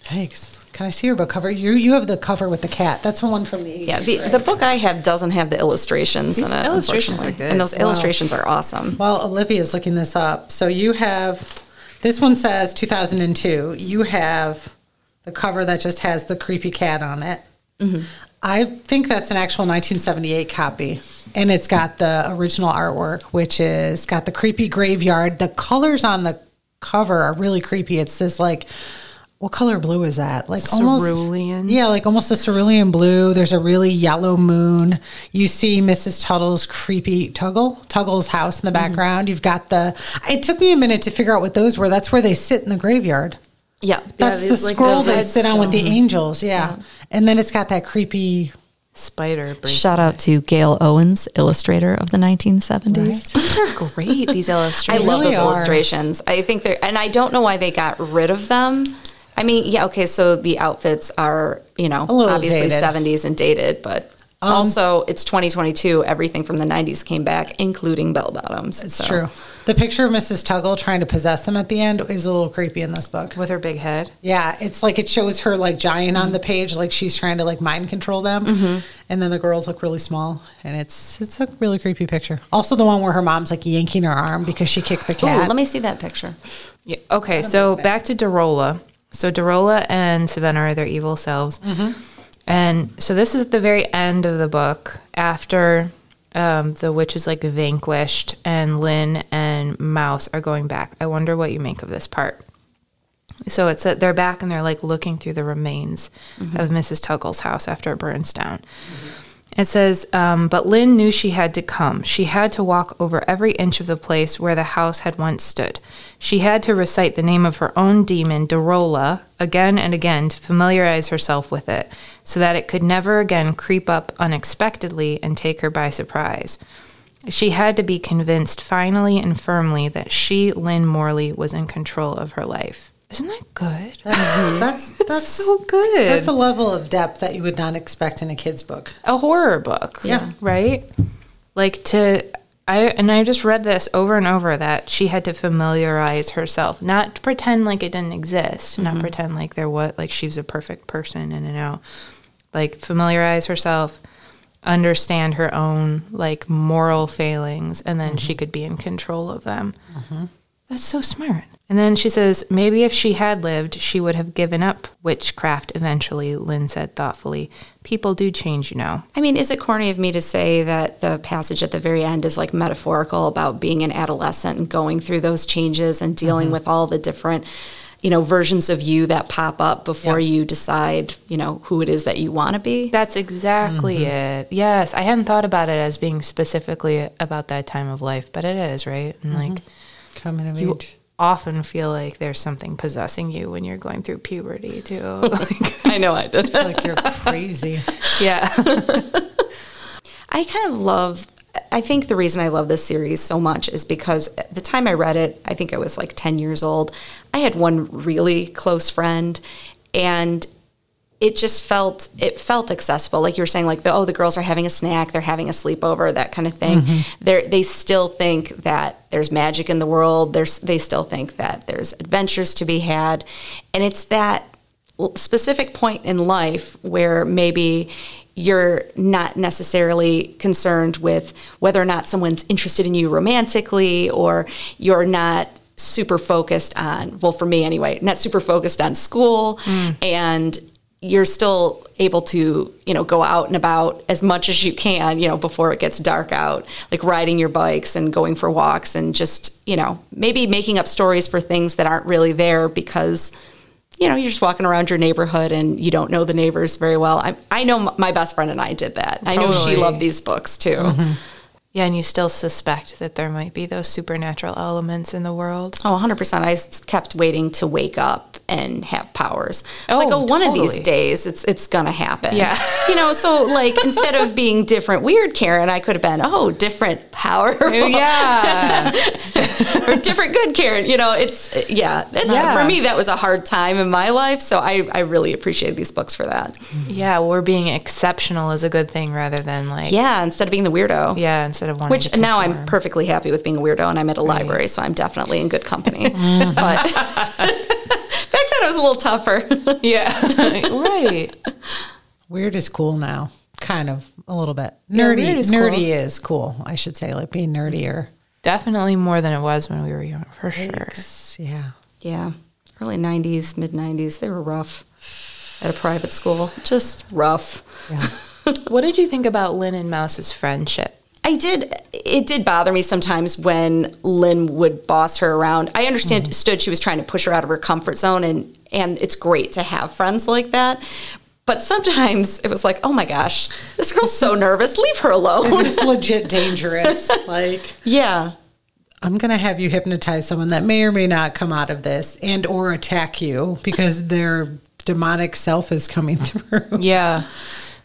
A: Thanks. Can I see your book cover? You you have the cover with the cat. That's the one from the 80s.
C: Yeah, the,
A: right?
C: the book I have doesn't have the illustrations
B: These
C: in it.
B: illustrations are good.
C: And those illustrations are awesome.
A: While Olivia's looking this up, so you have this one says 2002. You have the cover that just has the creepy cat on it. Mm-hmm. I think that's an actual 1978 copy, and it's got the original artwork, which is got the creepy graveyard. The colors on the cover are really creepy. It's this like. What color blue is that? Like
B: Cerulean?
A: almost, yeah, like almost a cerulean blue. There's a really yellow moon. You see Mrs. Tuttle's creepy Tuggle, Tuggle's house in the background. You've got the. It took me a minute to figure out what those were. That's where they sit in the graveyard.
C: Yeah.
A: That's the
B: like,
A: scroll they sit on with the angels. Yeah. And then it's got that creepy.
B: Spider bracelet.
C: Shout out to Gail Owens, illustrator of the 1970s.
B: These are great, these illustrations.
C: I love
A: really
C: those
A: are.
C: illustrations. I think they're, and I don't know why they got rid of them. I mean, yeah, okay, so the outfits are, you know, obviously
A: dated.
C: 70s and dated, but um, also it's 2022. Everything from the 90s came back, including bell bottoms.
A: It's
C: so.
A: true. The picture of Mrs. Tuggle trying to possess them at the end is a little creepy in this book.
B: with her big head.
A: Yeah, it's like it shows her like giant on the page, like she's trying to like mind control them, mm-hmm. and then the girls look really small, and it's it's a really creepy picture. Also, the one where her mom's like yanking her arm because she kicked the
C: Ooh,
A: cat.
C: let me see that picture.
B: Yeah. Okay, so back to Darola. So Darola and Savannah are their evil selves. Mm-hmm. And so this is the very end of the book after um, the witch is like vanquished and Lynn and Mouse are going back. I wonder what you make of this part. So it's that they're back and they're like looking through the remains of Mrs. Tuggle's house after it burns down. It says, um, but Lynn knew she had to come. She had to walk over every inch of the place where the house had once stood. She had to recite the name of her own demon, Darola, again and again to familiarize herself with it, so that it could never again creep up unexpectedly and take her by surprise. She had to be convinced finally and firmly that she, Lynn Morley, was in control of her life. Isn't that good?
A: That's that's, that's
B: so good.
A: That's a level of depth that you would not expect in a kid's book.
B: a horror book.
A: Yeah.
B: Right? Like to I and I just read this over and over that she had to familiarize herself, not to pretend like it didn't exist, not mm-hmm. pretend like there was like she was a perfect person in and know, like familiarize herself, understand her own like moral failings, and then she mm-hmm. could be in control of them. Mm-hmm. That's so smart. And then she says, maybe if she had lived, she would have given up witchcraft eventually, Lynn said thoughtfully. People do change, you know.
C: I mean, is it corny of me to say that the passage at the very end is like metaphorical about being an adolescent and going through those changes and dealing mm-hmm. with all the different, you know, versions of you that pop up before
A: Yeah.
C: you decide, you know, who it is that you want to be?
B: That's exactly mm-hmm. it. Yes, I hadn't thought about it as being specifically about that time of life, but it is, right? And mm-hmm. like,
A: Coming of
B: you
A: age.
B: Often feel like there's something possessing you when you're going through puberty, too. Like,
C: I know I did.
A: Like you're crazy.
B: yeah.
C: I kind of love. I think the reason I love this series so much is because at the time I read it, I think I was like 10 years old. I had one really close friend and it just felt it felt accessible. Like you were saying like the, oh the girls are having a snack they're having a sleepover that kind of thing. Mm-hmm. They they still think that there's magic in the world. There's they still think that there's adventures to be had. And it's that specific point in life where maybe you're not necessarily concerned with whether or not someone's interested in you romantically or you're not super focused on well for me anyway not super focused on school. Mm. And you're still able to you know go out and about as much as you can you know before it gets dark out like riding your bikes and going for walks and just you know maybe making up stories for things that aren't really there because you know you're just walking around your neighborhood and you don't know the neighbors very well. I, I know my best friend and i did that. I know she loved these books too mm-hmm.
B: Yeah, and you still suspect that there might be those supernatural elements in the world.
C: Oh, 100%. I kept waiting to wake up and have powers. It's like,
B: Oh,
C: oh, one of these days it's it's going to happen.
B: Yeah.
C: You know, so like instead of being different weird Karen, I could have been, oh, different power.
B: Oh, yeah.
C: or different good Karen. You know, it's, yeah.
B: Yeah.
C: For me, that was a hard time in my life. So I, I really appreciate these books for that.
B: yeah, we're being exceptional is a good thing rather than like,
C: Yeah. Instead of being the weirdo.
B: yeah, instead of wanting
C: Which
B: to
C: now I'm perfectly happy with being a weirdo and I'm at a library, so I'm definitely in good company. but back then it was a little tougher.
B: Yeah. right.
A: Weird is cool now. Kind of a little bit. Nerdy
B: weird is
A: nerdy
B: cool.
A: is cool, I should say, like being nerdier.
B: Definitely more than it was when we were young, for sure.
A: Yeah.
C: Yeah, early 90s, mid 90s, they were rough at a private school. Just rough.
A: Yeah.
B: What did you think about Lynn and Mouse's friendship?
C: I did. It did bother me sometimes when Lynn would boss her around. I understand
B: Mm-hmm.
C: stood she was trying to push her out of her comfort zone, and and it's great to have friends like that. But sometimes it was like, oh my gosh, this girl's so nervous. Leave her alone.
A: This is legit dangerous. like
C: yeah,
A: I'm gonna have you hypnotize someone that may or may not come out of this and or attack you because their demonic self is coming through.
B: Yeah.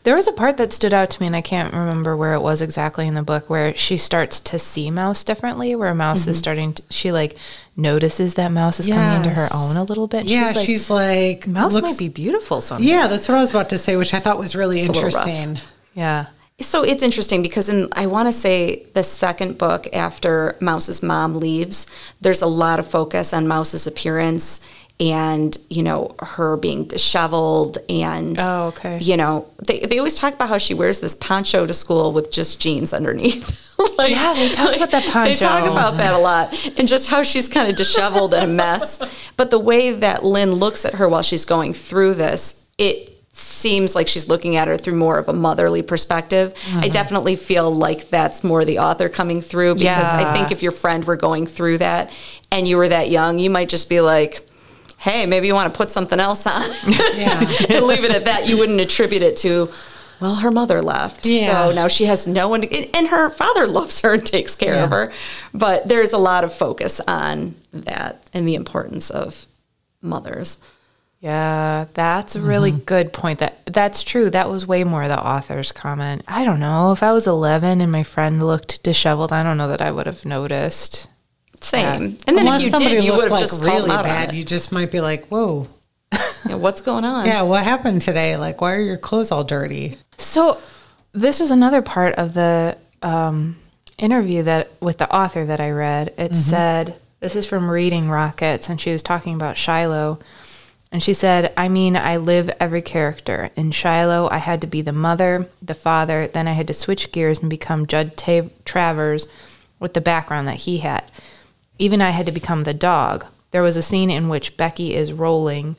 B: There was a part that stood out to me, and I can't remember where it was exactly in the book, where she starts to see Mouse differently, where Mouse is mm-hmm. starting to, she like notices that Mouse is coming into her own a little bit.
A: Yeah,
B: like,
A: she's like
B: Mouse
A: looks-
B: might be beautiful someday.
A: Yeah, that's what I was about to say, which I thought was really
C: a little rough.
A: interesting.
B: Yeah.
C: So it's interesting because in I want to say the second book after Mouse's mom leaves, there's a lot of focus on Mouse's appearance and you know her being disheveled and
B: Oh, okay.
C: you know they they always talk about how she wears this poncho to school with just jeans underneath. like,
B: Yeah, they talk about that poncho
C: They talk about that a lot and just how she's kind of disheveled and a mess. But the way that Lynn looks at her while she's going through this, it seems like she's looking at her through more of a motherly perspective. I mm-hmm. definitely feel like that's more the author coming through because I think if your friend were going through that and you were that young, you might just be like, hey, maybe you want to put something else on
A: Yeah.
C: and leave it at that. You wouldn't attribute it to, well, her mother left.
A: Yeah.
C: So now she has no one, to, and- and her father loves her and takes care of her. But there's a lot of focus on that and the importance of mothers.
B: Yeah, that's a really mm-hmm. good point. That that's true. That was way more the author's comment. I don't know if I was 11 and my friend looked disheveled. I don't know that I would have noticed.
C: Same. And then
A: Unless
C: if you
A: somebody
C: did, you
A: looked
C: would have
A: like
C: just called
A: really
C: him out
A: bad, you just might be like, "Whoa,
C: You know, what's going on?
A: yeah, what happened today? Like, why are your clothes all dirty?"
B: So this was another part of the um, interview that with the author that I read. It said this is from Reading Rockets, and she was talking about Shiloh. And she said, I mean, I live every character. In Shiloh, I had to be the mother, the father, then I had to switch gears and become Judd Ta- Travers with the background that he had. Even I had to become the dog. There was a scene in which Becky is rolling,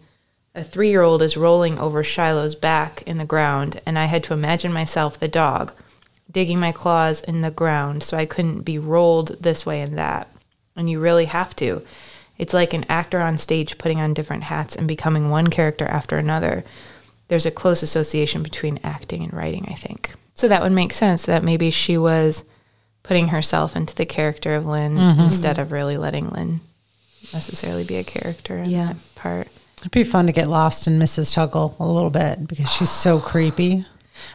B: a three year old is rolling over Shiloh's back in the ground, and I had to imagine myself the dog, digging my claws in the ground so I couldn't be rolled this way and that. And you really have to. It's like an actor on stage putting on different hats and becoming one character after another. There's a close association between acting and writing, I think. So that would make sense that maybe she was putting herself into the character of Lynn mm-hmm. instead of really letting Lynn necessarily be a character in
C: Yeah.
B: that part.
A: It'd be fun to get lost in Mrs. Tuggle a little bit because she's so creepy.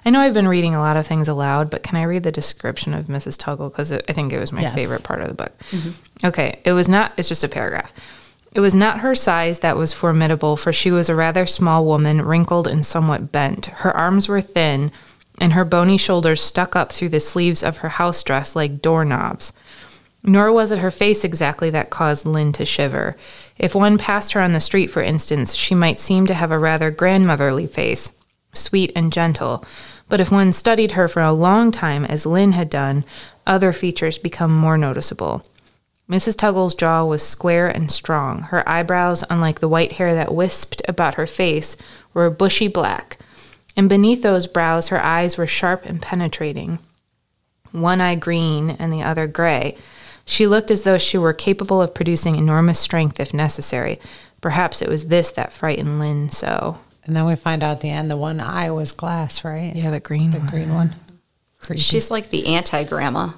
B: I know I've been reading a lot of things aloud, but can I read the description of Mrs. Tuggle? Because I think it was my
A: Yes.
B: favorite part of the book. Mm-hmm. Okay, it was not, it's just a paragraph. It was not her size that was formidable, for she was a rather small woman, wrinkled and somewhat bent. Her arms were thin, and her bony shoulders stuck up through the sleeves of her house dress like doorknobs. Nor was it her face exactly that caused Lynn to shiver. If one passed her on the street, for instance, she might seem to have a rather grandmotherly face, sweet and gentle. But if one studied her for a long time, as Lynn had done, other features become more noticeable. Mrs. Tuggle's jaw was square and strong. Her eyebrows, unlike the white hair that wisped about her face, were bushy black. And beneath those brows, her eyes were sharp and penetrating one eye green and the other gray. She looked as though she were capable of producing enormous strength if necessary. Perhaps it was this that frightened Lynn so.
A: And then we find out at the end the one eye was glass, right?
B: Yeah, the green
A: The
B: one.
A: green one. Creepy.
C: She's like the anti grandma,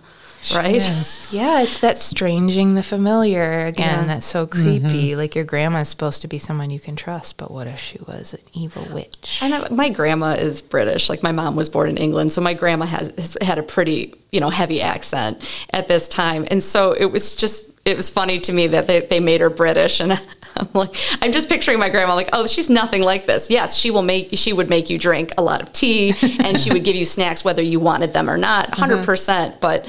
C: right?
A: Yes.
B: Yeah, it's that stranging the familiar again.
C: Yeah.
B: That's so creepy. Mm-hmm. Like your grandma's supposed to be someone you can trust, but what if she was an evil witch?
C: And I- my grandma is British. Like my mom was born in England, so my grandma has, has had a pretty, you know, heavy accent at this time. And so it was just it was funny to me that they, they made her British and I'm like I'm just picturing my grandma like, "Oh, she's nothing like this." Yes, she will make she would make you drink a lot of tea and she would give you snacks whether you wanted them or not, uh-huh. 100%, percent but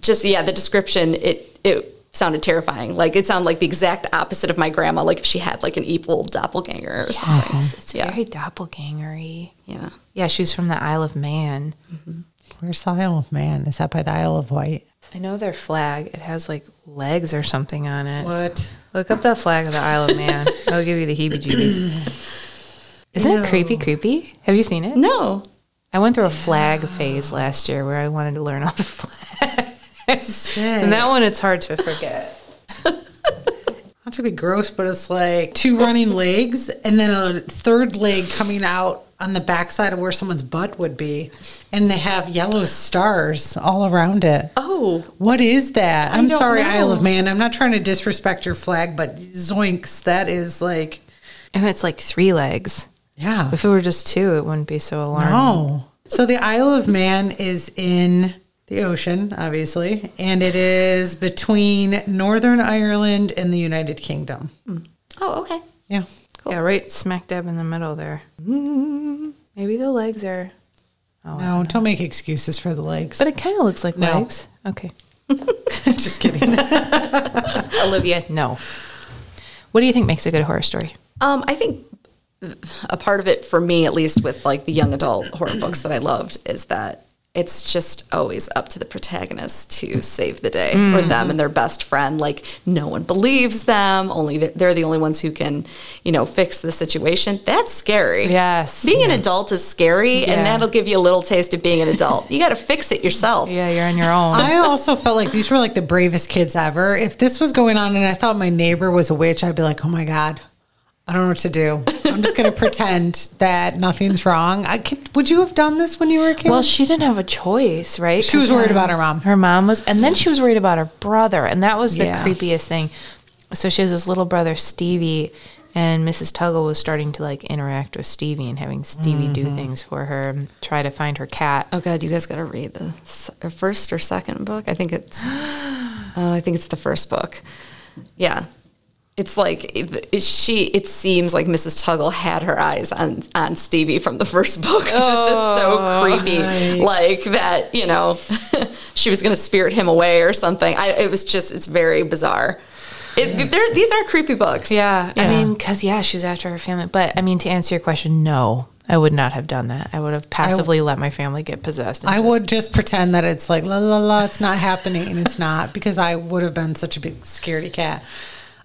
C: just yeah, the description it it sounded terrifying. Like it sounded like the exact opposite of my grandma like if she had like an evil doppelganger or something.
B: Yes, it's
C: Yeah.
B: very doppelgangery.
C: Yeah.
B: Yeah, she was from the Isle of Man. Mm-hmm.
A: Where's the Isle of Man? Is that by the Isle of Wight?
B: I know their flag. It has like legs or something on it.
A: What?
B: Look up the flag of the Isle of Man. I'll give you the heebie-jeebies. Isn't it creepy? Creepy? Have you seen it?
C: No.
B: I went through a flag phase last year where I wanted to learn all the flags. And that one, it's hard to forget.
A: Not to be gross, but it's like two running legs and then a third leg coming out on the backside of where someone's butt would be. And they have yellow stars all around it.
C: Oh.
A: What is that? I'm sorry,
C: know.
A: Isle of Man. I'm not trying to disrespect your flag, but zoinks, that is like,
B: And it's like three legs.
A: yeah.
B: If it were just two, it wouldn't be so alarming.
A: No. So the Isle of Man is in the ocean, obviously, and it is between Northern Ireland and the United Kingdom.
C: Oh, okay.
A: Yeah.
B: Yeah, right smack dab in the middle there. Mm, Maybe the legs are. Oh,
A: No, don't make excuses for the legs.
B: But it kind of looks like
A: No.
B: legs. Okay.
A: Just kidding.
B: Olivia, no. What do you think makes a good horror story?
C: Um, I think a part of it for me, at least with like the young adult horror books that I loved, is that it's just always up to the protagonist to mm. save the day or mm. them and their best friend. Like no one believes them. Only they're, they're the only ones who can, you know, fix the situation. That's scary.
B: Yes.
C: Being an adult is scary,
B: Yeah.
C: and that'll give you a little taste of being an adult. You got to fix it yourself.
B: Yeah, you're on your own.
A: I also felt like these were like the bravest kids ever. If this was going on and I thought my neighbor was a witch, I'd be like, oh my God, I don't know what to do. I'm just going to pretend that nothing's wrong. I could, would you have done this when you were a kid?
B: well, she didn't have a choice, right?
A: She was worried about her mom.
B: Her mom was, and then she was worried about her brother, and that was the
A: Yeah.
B: creepiest thing. So she has this little brother, Stevie, and Mrs. Tuggle was starting to like interact with Stevie and having Stevie do things for her, and try to find her cat.
C: Oh God, you guys got to read the uh, first or second book. I think it's, uh, I think it's the first book. Yeah, it's like it, it- she. It seems like Mrs. Tuggle had her eyes on on Stevie from the first book, which is just so oh, creepy. Like that, you know, she was going to spirit him away or something. I, it was just, it's very bizarre. It, they're- These are creepy books.
B: Yeah, I mean, because yeah, she was after her family. But I mean, to answer your question, no, I would not have done that. I would have passively let my family get possessed.
A: I
B: just-
A: would just pretend that it's like la la la, it's not happening, and it's not because I would have been such a big scaredy cat.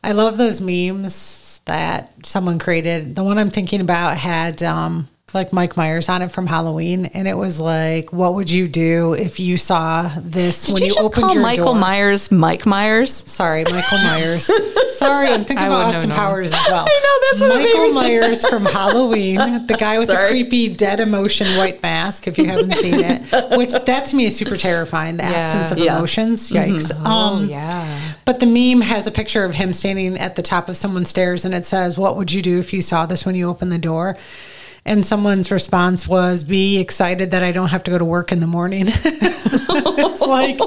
A: I love those memes that someone created. The one I'm thinking about had um, like Mike Myers on it from Halloween, and it was like, "What would you do if you saw this
C: Did
A: when
C: you,
A: you,
C: just
A: opened
C: call
A: your
C: Michael
A: door?"
C: Myers Mike Myers?
A: Sorry, Michael Myers. Sorry, I'm thinking
B: I
A: about
B: wouldn't
A: Austin
B: have known.
A: Powers as well.
C: I know, that's what it made
A: Michael Myers from Halloween, the guy with
C: Sorry.
A: the creepy dead emotion white mask. If you haven't seen it, which that to me is super terrifying. The
B: Yeah.
A: absence of
C: Yeah.
A: emotions. Yikes.
B: Oh
A: Um,
B: yeah.
A: But the meme has a picture of him standing at the top of someone's stairs and it says, What would you do if you saw this when you opened the door? And someone's response was, Be excited that I don't have to go to work in the morning. it's like,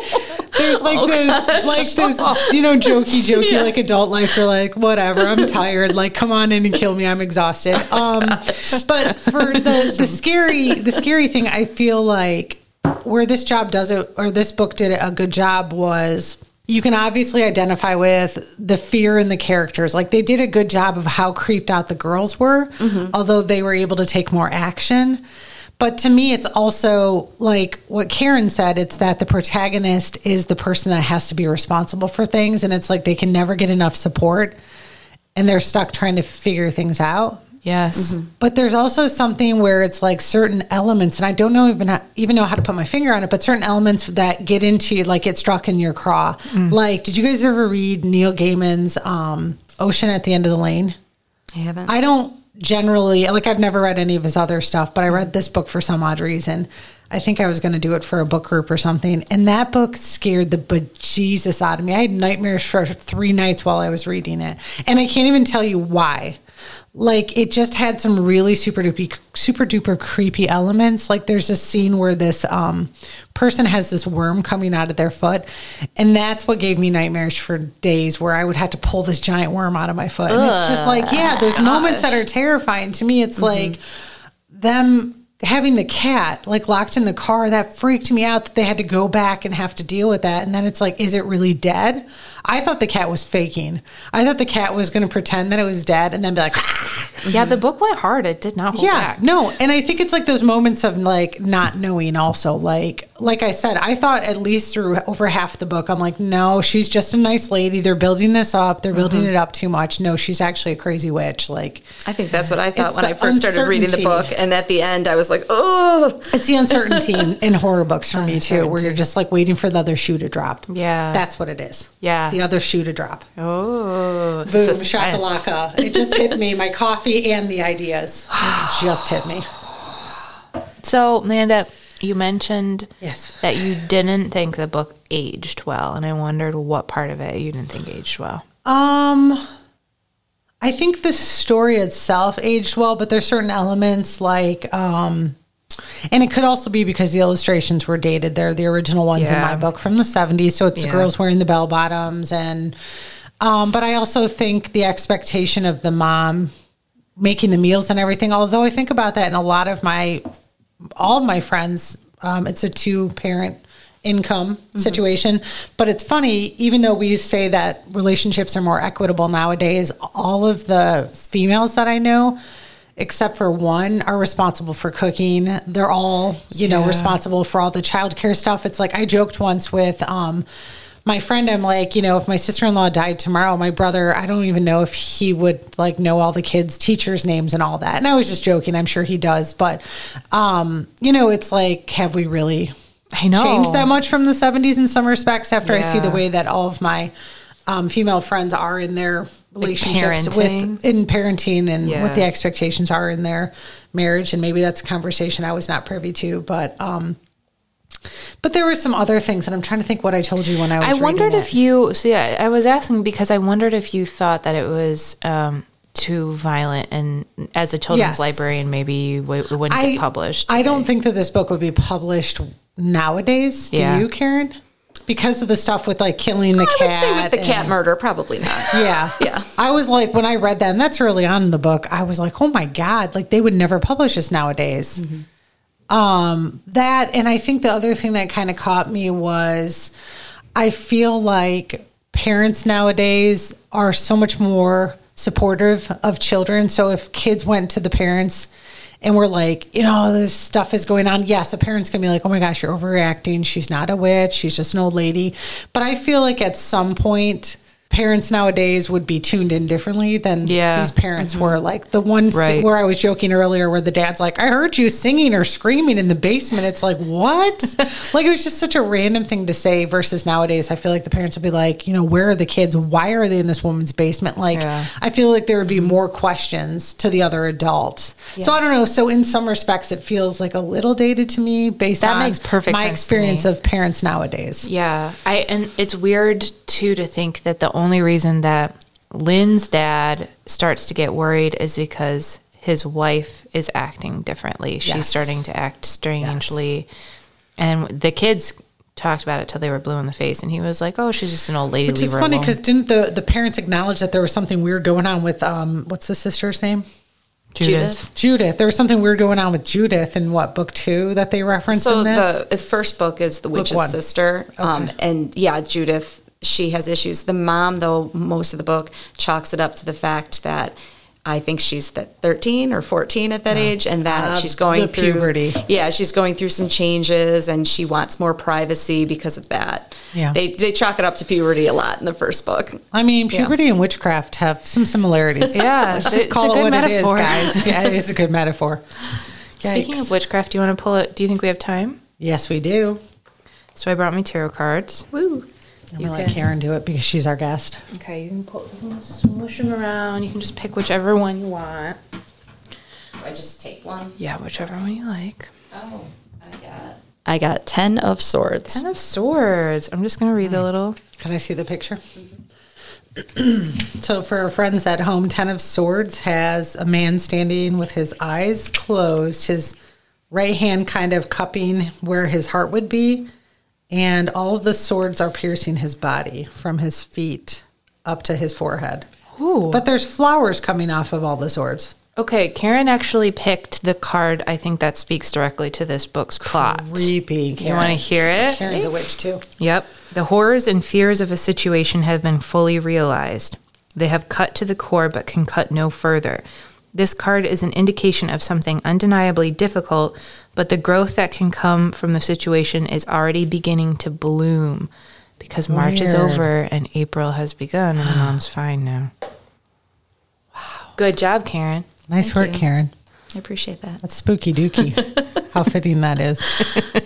A: there's like this, like this, you know, jokey, jokey, like adult life. You're like, whatever, I'm tired. Like, come on in and kill me. I'm exhausted. Um, but for the, the scary, the scary thing, I feel like where this job does it, or this book did a good job was you can obviously identify with the fear in the characters. Like they did a good job of how creeped out the girls were, mm-hmm. although they were able to take more action. But to me, it's also like what Karen said it's that the protagonist is the person that has to be responsible for things. And it's like they can never get enough support and they're stuck trying to figure things out.
B: Yes.
A: But there's also something where it's like certain elements, and I don't know even even know how to put my finger on it, but certain elements that get into you, like get struck in your craw. Like, did you guys ever read Neil Gaiman's um, Ocean at the End of the Lane?
C: I haven't.
A: I don't generally like. I've never read any of his other stuff, but I read this book for some odd reason. I think I was going to do it for a book group or something, and that book scared the bejesus out of me. I had nightmares for three nights while I was reading it, and I can't even tell you why like it just had some really super duper super duper creepy elements. Like there's a scene where this um person has this worm coming out of their foot and that's what gave me nightmares for days where i would have to pull this giant worm out of my foot. And it's just like yeah those moments that are terrifying to me. It's like them having the cat like locked in the car that freaked me out that they had to go back and have to deal with that. And then it's like is it really dead i thought the cat was faking i thought the cat was going to pretend that it was dead and then be like "Ah."
B: Yeah, the book went hard. It did not hold
A: yeah
B: back.
A: no and i think it's like those moments of like not knowing also like like i said i thought at least through over half the book i'm like no she's just a nice lady they're building this up they're building
B: Mm-hmm.
A: it up too much no she's actually a crazy witch like
C: I think that's what I thought when I first started reading the book, and at the end, I was like, "Oh,
A: It's the uncertainty in, in horror books for me too, where you're just like waiting for the other shoe to drop.
B: Yeah.
A: that's what it is.
B: Yeah.
A: The other shoe to drop.
B: Oh,
A: Boom, shakalaka! It just hit me. My coffee and the ideas just hit me.
B: So, Amanda, you mentioned
A: Yes.
B: that you didn't think the book aged well, and I wondered what part of it you didn't think aged well.
A: Um, I think the story itself aged well, but there's certain elements like, um, and it could also be because the illustrations were dated. They're the original ones in my book from the 70s, so it's
B: Yeah.
A: girls wearing the bell bottoms, and um, but I also think the expectation of the mom making the meals and everything. Although I think about that, and a lot of my all of my friends, um, it's a two parent income situation. But it's funny, even though we say that relationships are more equitable nowadays, all of the females that I know, except for one, are responsible for cooking. They're all, you know,
B: Yeah.
A: responsible for all the childcare stuff. It's like I joked once with um my friend, I'm like, you know, if my sister in law died tomorrow, my brother, I don't even know if he would like know all the kids' teachers' names and all that. And I was just joking. I'm sure he does. But, um, you know, it's like, have we really
B: I know.
A: changed that much from the 70s in some respects after I see the way that all of my um, female friends are in their relationships
B: parenting.
A: with in parenting and
B: Yeah.
A: what the expectations are in their marriage and maybe that's a conversation I was not privy to but um but there were some other things and I'm trying to think what I told you when I was
B: I wondered if you see. I, I was asking because I wondered if you thought that it was um, too violent, and as a children's
A: Yes.
B: librarian, maybe w- it wouldn't get published.
A: I don't think that this book would be published nowadays. Do
B: Yeah.
A: you, Karen? Because of the stuff with like killing the
C: I
A: cat.
C: I would say with the cat murder, probably not."
A: Yeah.
C: Yeah.
A: I was like, when I read that, and that's early on in the book, I was like, oh my God, like they would never publish this nowadays. Um, that, and I think the other thing that kind of caught me was I feel like parents nowadays are so much more supportive of children. So if kids went to the parents and we're like, you know, this stuff is going on, yes, a parent's gonna be like, oh my gosh, you're overreacting. She's not a witch. She's just an old lady. But I feel like at some point, parents nowadays would be tuned in differently than
B: Yeah.
A: these parents mm-hmm. were. Like the one
B: Right.
A: where I was joking earlier, where the dad's like, "I heard you singing or screaming in the basement." It's like what? like it was just such a random thing to say. Versus nowadays, I feel like the parents would be like, you know, where are the kids? Why are they in this woman's basement? Like
B: Yeah.
A: I feel like there would be more questions to the other adults. So I don't know. So in some respects, it feels like a little dated to me based
B: That
A: on
B: makes perfect
A: my experience of parents nowadays.
B: Yeah, I and it's weird too to think that the only reason that Lynn's dad starts to get worried is because his wife is acting differently. She's
A: Yes.
B: starting to act strangely, and the kids talked about it till they were blue in the face, and he was like, "Oh, she's just an old lady."
A: Which is funny because didn't the, the parents acknowledge that there was something weird going on with um what's the sister's name?
C: Judith.
A: Judith. There was something weird going on with Judith in what book two that they reference
C: So
A: in this.
C: the, the first book is the witch's
A: one.
C: sister, um, and yeah, Judith. She has issues. The mom, though, most of the book chalks it up to the fact that I think she's that thirteen or fourteen at that age, and that
A: Uh,
C: she's going
A: the
C: through
A: puberty.
C: Yeah, she's going through some changes, and she wants more privacy because of that.
A: Yeah.
C: they they chalk it up to puberty a lot in the first book.
A: I mean, puberty and witchcraft have some similarities.
B: Yeah,
A: let's
B: it's
A: just
B: a
A: call it
B: good
A: what
B: metaphor.
A: it is, guys. Yeah, it is a good metaphor.
B: Speaking of witchcraft, do you want to pull it? Do you think we have time?
A: yes, we do.
B: So I brought my tarot cards.
C: Woo!
A: I'm
B: You
A: gonna let. Karen do it because she's our guest.
B: Okay, you can pull, you can smush them around. You can just pick whichever one you want.
C: I just take one.
B: Yeah, whichever one you like.
C: Oh, I got. I got ten of swords.
B: Ten of Swords. I'm just gonna read
A: Hmm.
B: the little.
A: Can I see the picture? so, for our friends at home, Ten of Swords has a man standing with his eyes closed, his right hand kind of cupping where his heart would be, and all of the swords are piercing his body from his feet up to his forehead.
B: Ooh.
A: But there's flowers coming off of all the swords.
B: Okay, Karen actually picked the card. I think that speaks directly to this book's plot.
A: Creepy.
B: You want to hear it?
A: Karen's a witch too.
B: Yep. The horrors and fears of a situation have been fully realized. They have cut to the core but can cut no further. This card is an indication of something undeniably difficult, but the growth that can come from the situation is already beginning to bloom because March is over and April has begun and the mom's fine now. Wow. Good job, Karen.
A: Nice
C: Thank
A: work,
C: you.
A: Karen.
C: I appreciate that.
A: That's spooky dooky. How fitting that is.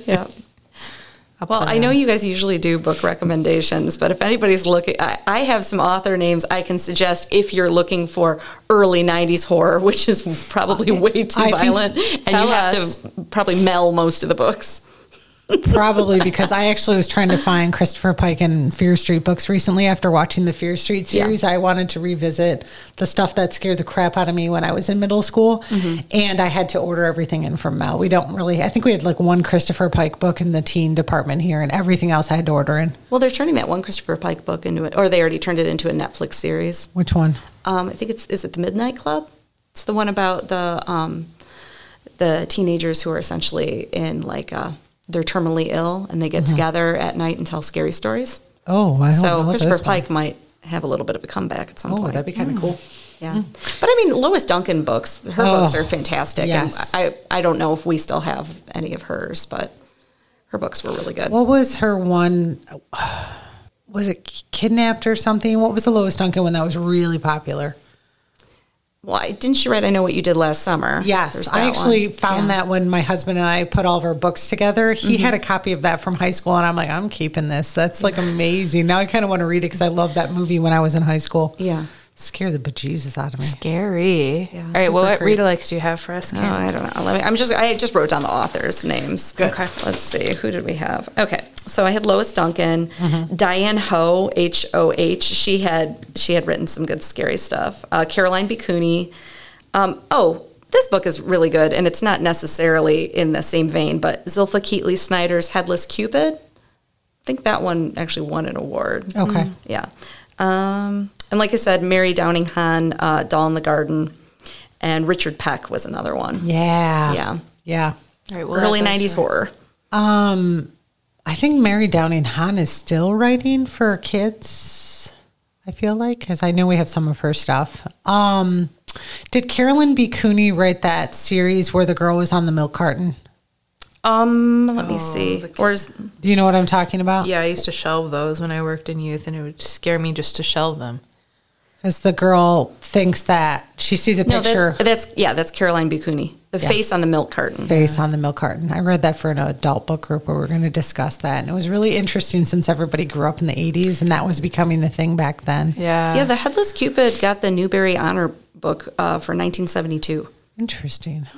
C: Yeah. Well, I know you guys usually do book recommendations, but if anybody's looking, I, I have some author names I can suggest if you're looking for early 90s horror, which is probably way too
A: I
C: violent. And you have to probably mel most of the books.
A: Probably because I actually was trying to find Christopher Pike and Fear Street books recently after watching the Fear Street
C: Yeah.
A: series. I wanted to revisit the stuff that scared the crap out of me when I was in middle school.
C: Mm-hmm.
A: And I had to order everything in from Mel. We don't really, I think we had like one Christopher Pike book in the teen department here, and everything else I had to order in.
C: Well, they're turning that one Christopher Pike book into it, or they already turned it into a Netflix series.
A: Which one?
C: Um, I think it's, is it The Midnight Club? It's the one about the, um, the teenagers who are essentially in like, uh, they're terminally ill and they get uh-huh. together at night and tell scary stories.
A: Oh, I
C: So Christopher
A: this one.
C: Pike might have a little bit of a comeback at some
A: Oh,
C: point.
A: that'd be kind of cool.
C: yeah, hmm. but I mean, Lois Duncan books, her
A: Oh,
C: books are fantastic.
A: yes.
C: And I I don't know if we still have any of hers, but her books were really good.
A: What was her one? Was it kidnapped or something? What was the Lois Duncan one that was really popular?
C: Why didn't she write? I know what you did last summer.
A: Yes, I actually
C: one.
A: found
C: Yeah.
A: that when my husband and I put all of our books together. He
C: Mm-hmm.
A: had a copy of that from high school, and I'm like, I'm keeping this. That's like amazing. Now I kind of want to read it because I loved that movie when I was in high school.
C: Yeah.
A: Scare the bejesus out of me.
B: Scary.
C: Yeah,
B: All right, well, what
A: creepy.
B: read alikes do you have for us,
C: Oh, I don't know. Let me. I'm just. I just wrote down the authors' names.
B: Good. Okay.
C: Let's see. Who did we have? Okay. So I had Lois Duncan,
A: Mm-hmm.
C: Diane Hoh, H O H. She had she had written some good scary stuff. Uh, Caroline B. Cooney. Um, oh, this book is really good, and it's not necessarily in the same vein, but Zilpha Keatley Snyder's Headless Cupid. I think that one actually won an award.
A: Okay.
C: Yeah. Um, and like I said, Mary Downing Hahn, uh, Doll in the Garden, and Richard Peck was another one.
A: Yeah.
C: Yeah.
A: Yeah.
B: All right, we'll
C: Early
B: let those
C: 90s horror.
A: Um, I think Mary Downing Hahn is still writing for kids. I feel like because I know we have some of her stuff. Um, did Carolyn B. Cooney write that series where the girl was on the milk carton?
C: Um, let me see.
B: the-
C: Where's
A: Do you know what I'm talking about?
B: Yeah, I used to shelve those when I worked in youth, and it would scare me just to shelve them.
A: Because the girl thinks that she sees a
C: no?
A: picture
C: That, that's yeah. That's Caroline B. Cooney. The
A: Yeah.
C: face on the milk carton.
A: face on the milk carton. I read that for an adult book group where we are going to discuss that. And it was really interesting since everybody grew up in the 80s and that was becoming the thing back then.
B: Yeah.
C: Yeah, the Headless Cupid got the Newbery Honor book uh, for 1972.
A: Interesting.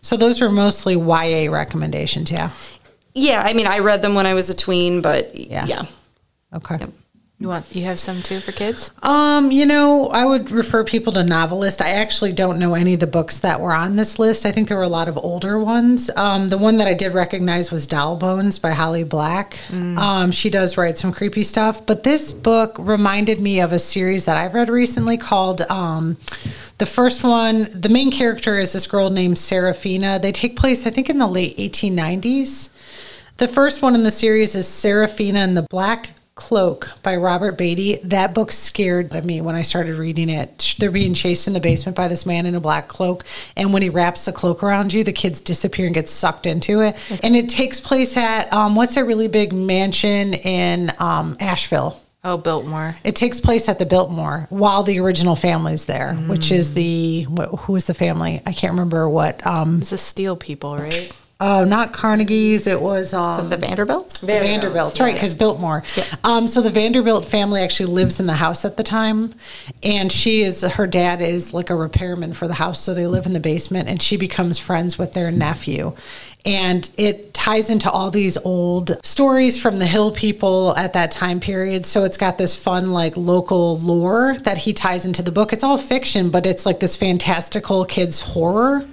A: So those were mostly YA recommendations, yeah.
C: Yeah, I mean, I read them when I was a tween, but
A: Yeah.
C: yeah.
A: Okay.
C: Yep.
B: You want you have some too for kids?
A: Um, you know, I would refer people to NoveList. I actually don't know any of the books that were on this list. I think there were a lot of older ones. Um, the one that I did recognize was Doll Bones by Holly Black. Um, she does write some creepy stuff, but this book reminded me of a series that I've read recently called um, the first one. The main character is this girl named Serafina. They take place, I think, in the late 1890s. The first one in the series is Serafina and the Black Cloak by Robert Beatty. That book scared me when I started reading it. They're being chased in the basement by this man in a black cloak, and when he wraps the cloak around you, the kids disappear and get sucked into it. And it takes place at um, what's a really big mansion in um, Asheville?
B: Oh, Biltmore.
A: It takes place at the Biltmore while the original family's there, which is the wh- who is the family? I can't remember what. Um,
B: It's the Steel People, right?
A: Uh, not Carnegie's. It was um,
C: The Vanderbilts?
A: the Vanderbilts, right? Because Biltmore. Um, so the Vanderbilt family actually lives in the house at the time, and she is her dad is like a repairman for the house, so they live in the basement, and she becomes friends with their nephew. And it ties into all these old stories from the hill people at that time period. So it's got this fun, like local lore that he ties into the book. It's all fiction, but it's like this fantastical kids' horror.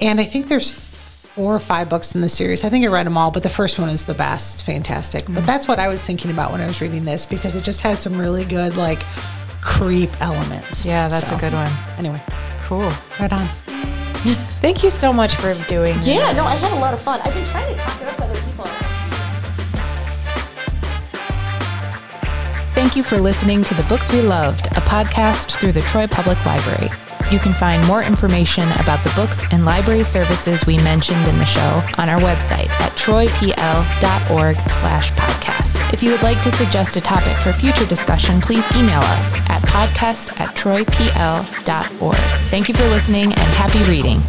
A: And I think there's four or five books in the series. I think I read them all, but the first one is the best. It's fantastic. But that's what I was thinking about when I was reading this because it just had some really good like creep elements.
B: Yeah, that's
A: So,
B: a good one.
A: Anyway,
B: Cool.
A: right on.
B: Thank you so much for doing
C: Yeah, no, I had a lot of fun. I've been trying to talk it up to other people.
B: Thank you for listening to The Books We Loved, a podcast through the Troy Public Library. You can find more information about the books and library services we mentioned in the show on our website at troypl.org slash podcast. If you would like to suggest a topic for future discussion, please email us at podcast at troypl.org. Thank you for listening and happy reading.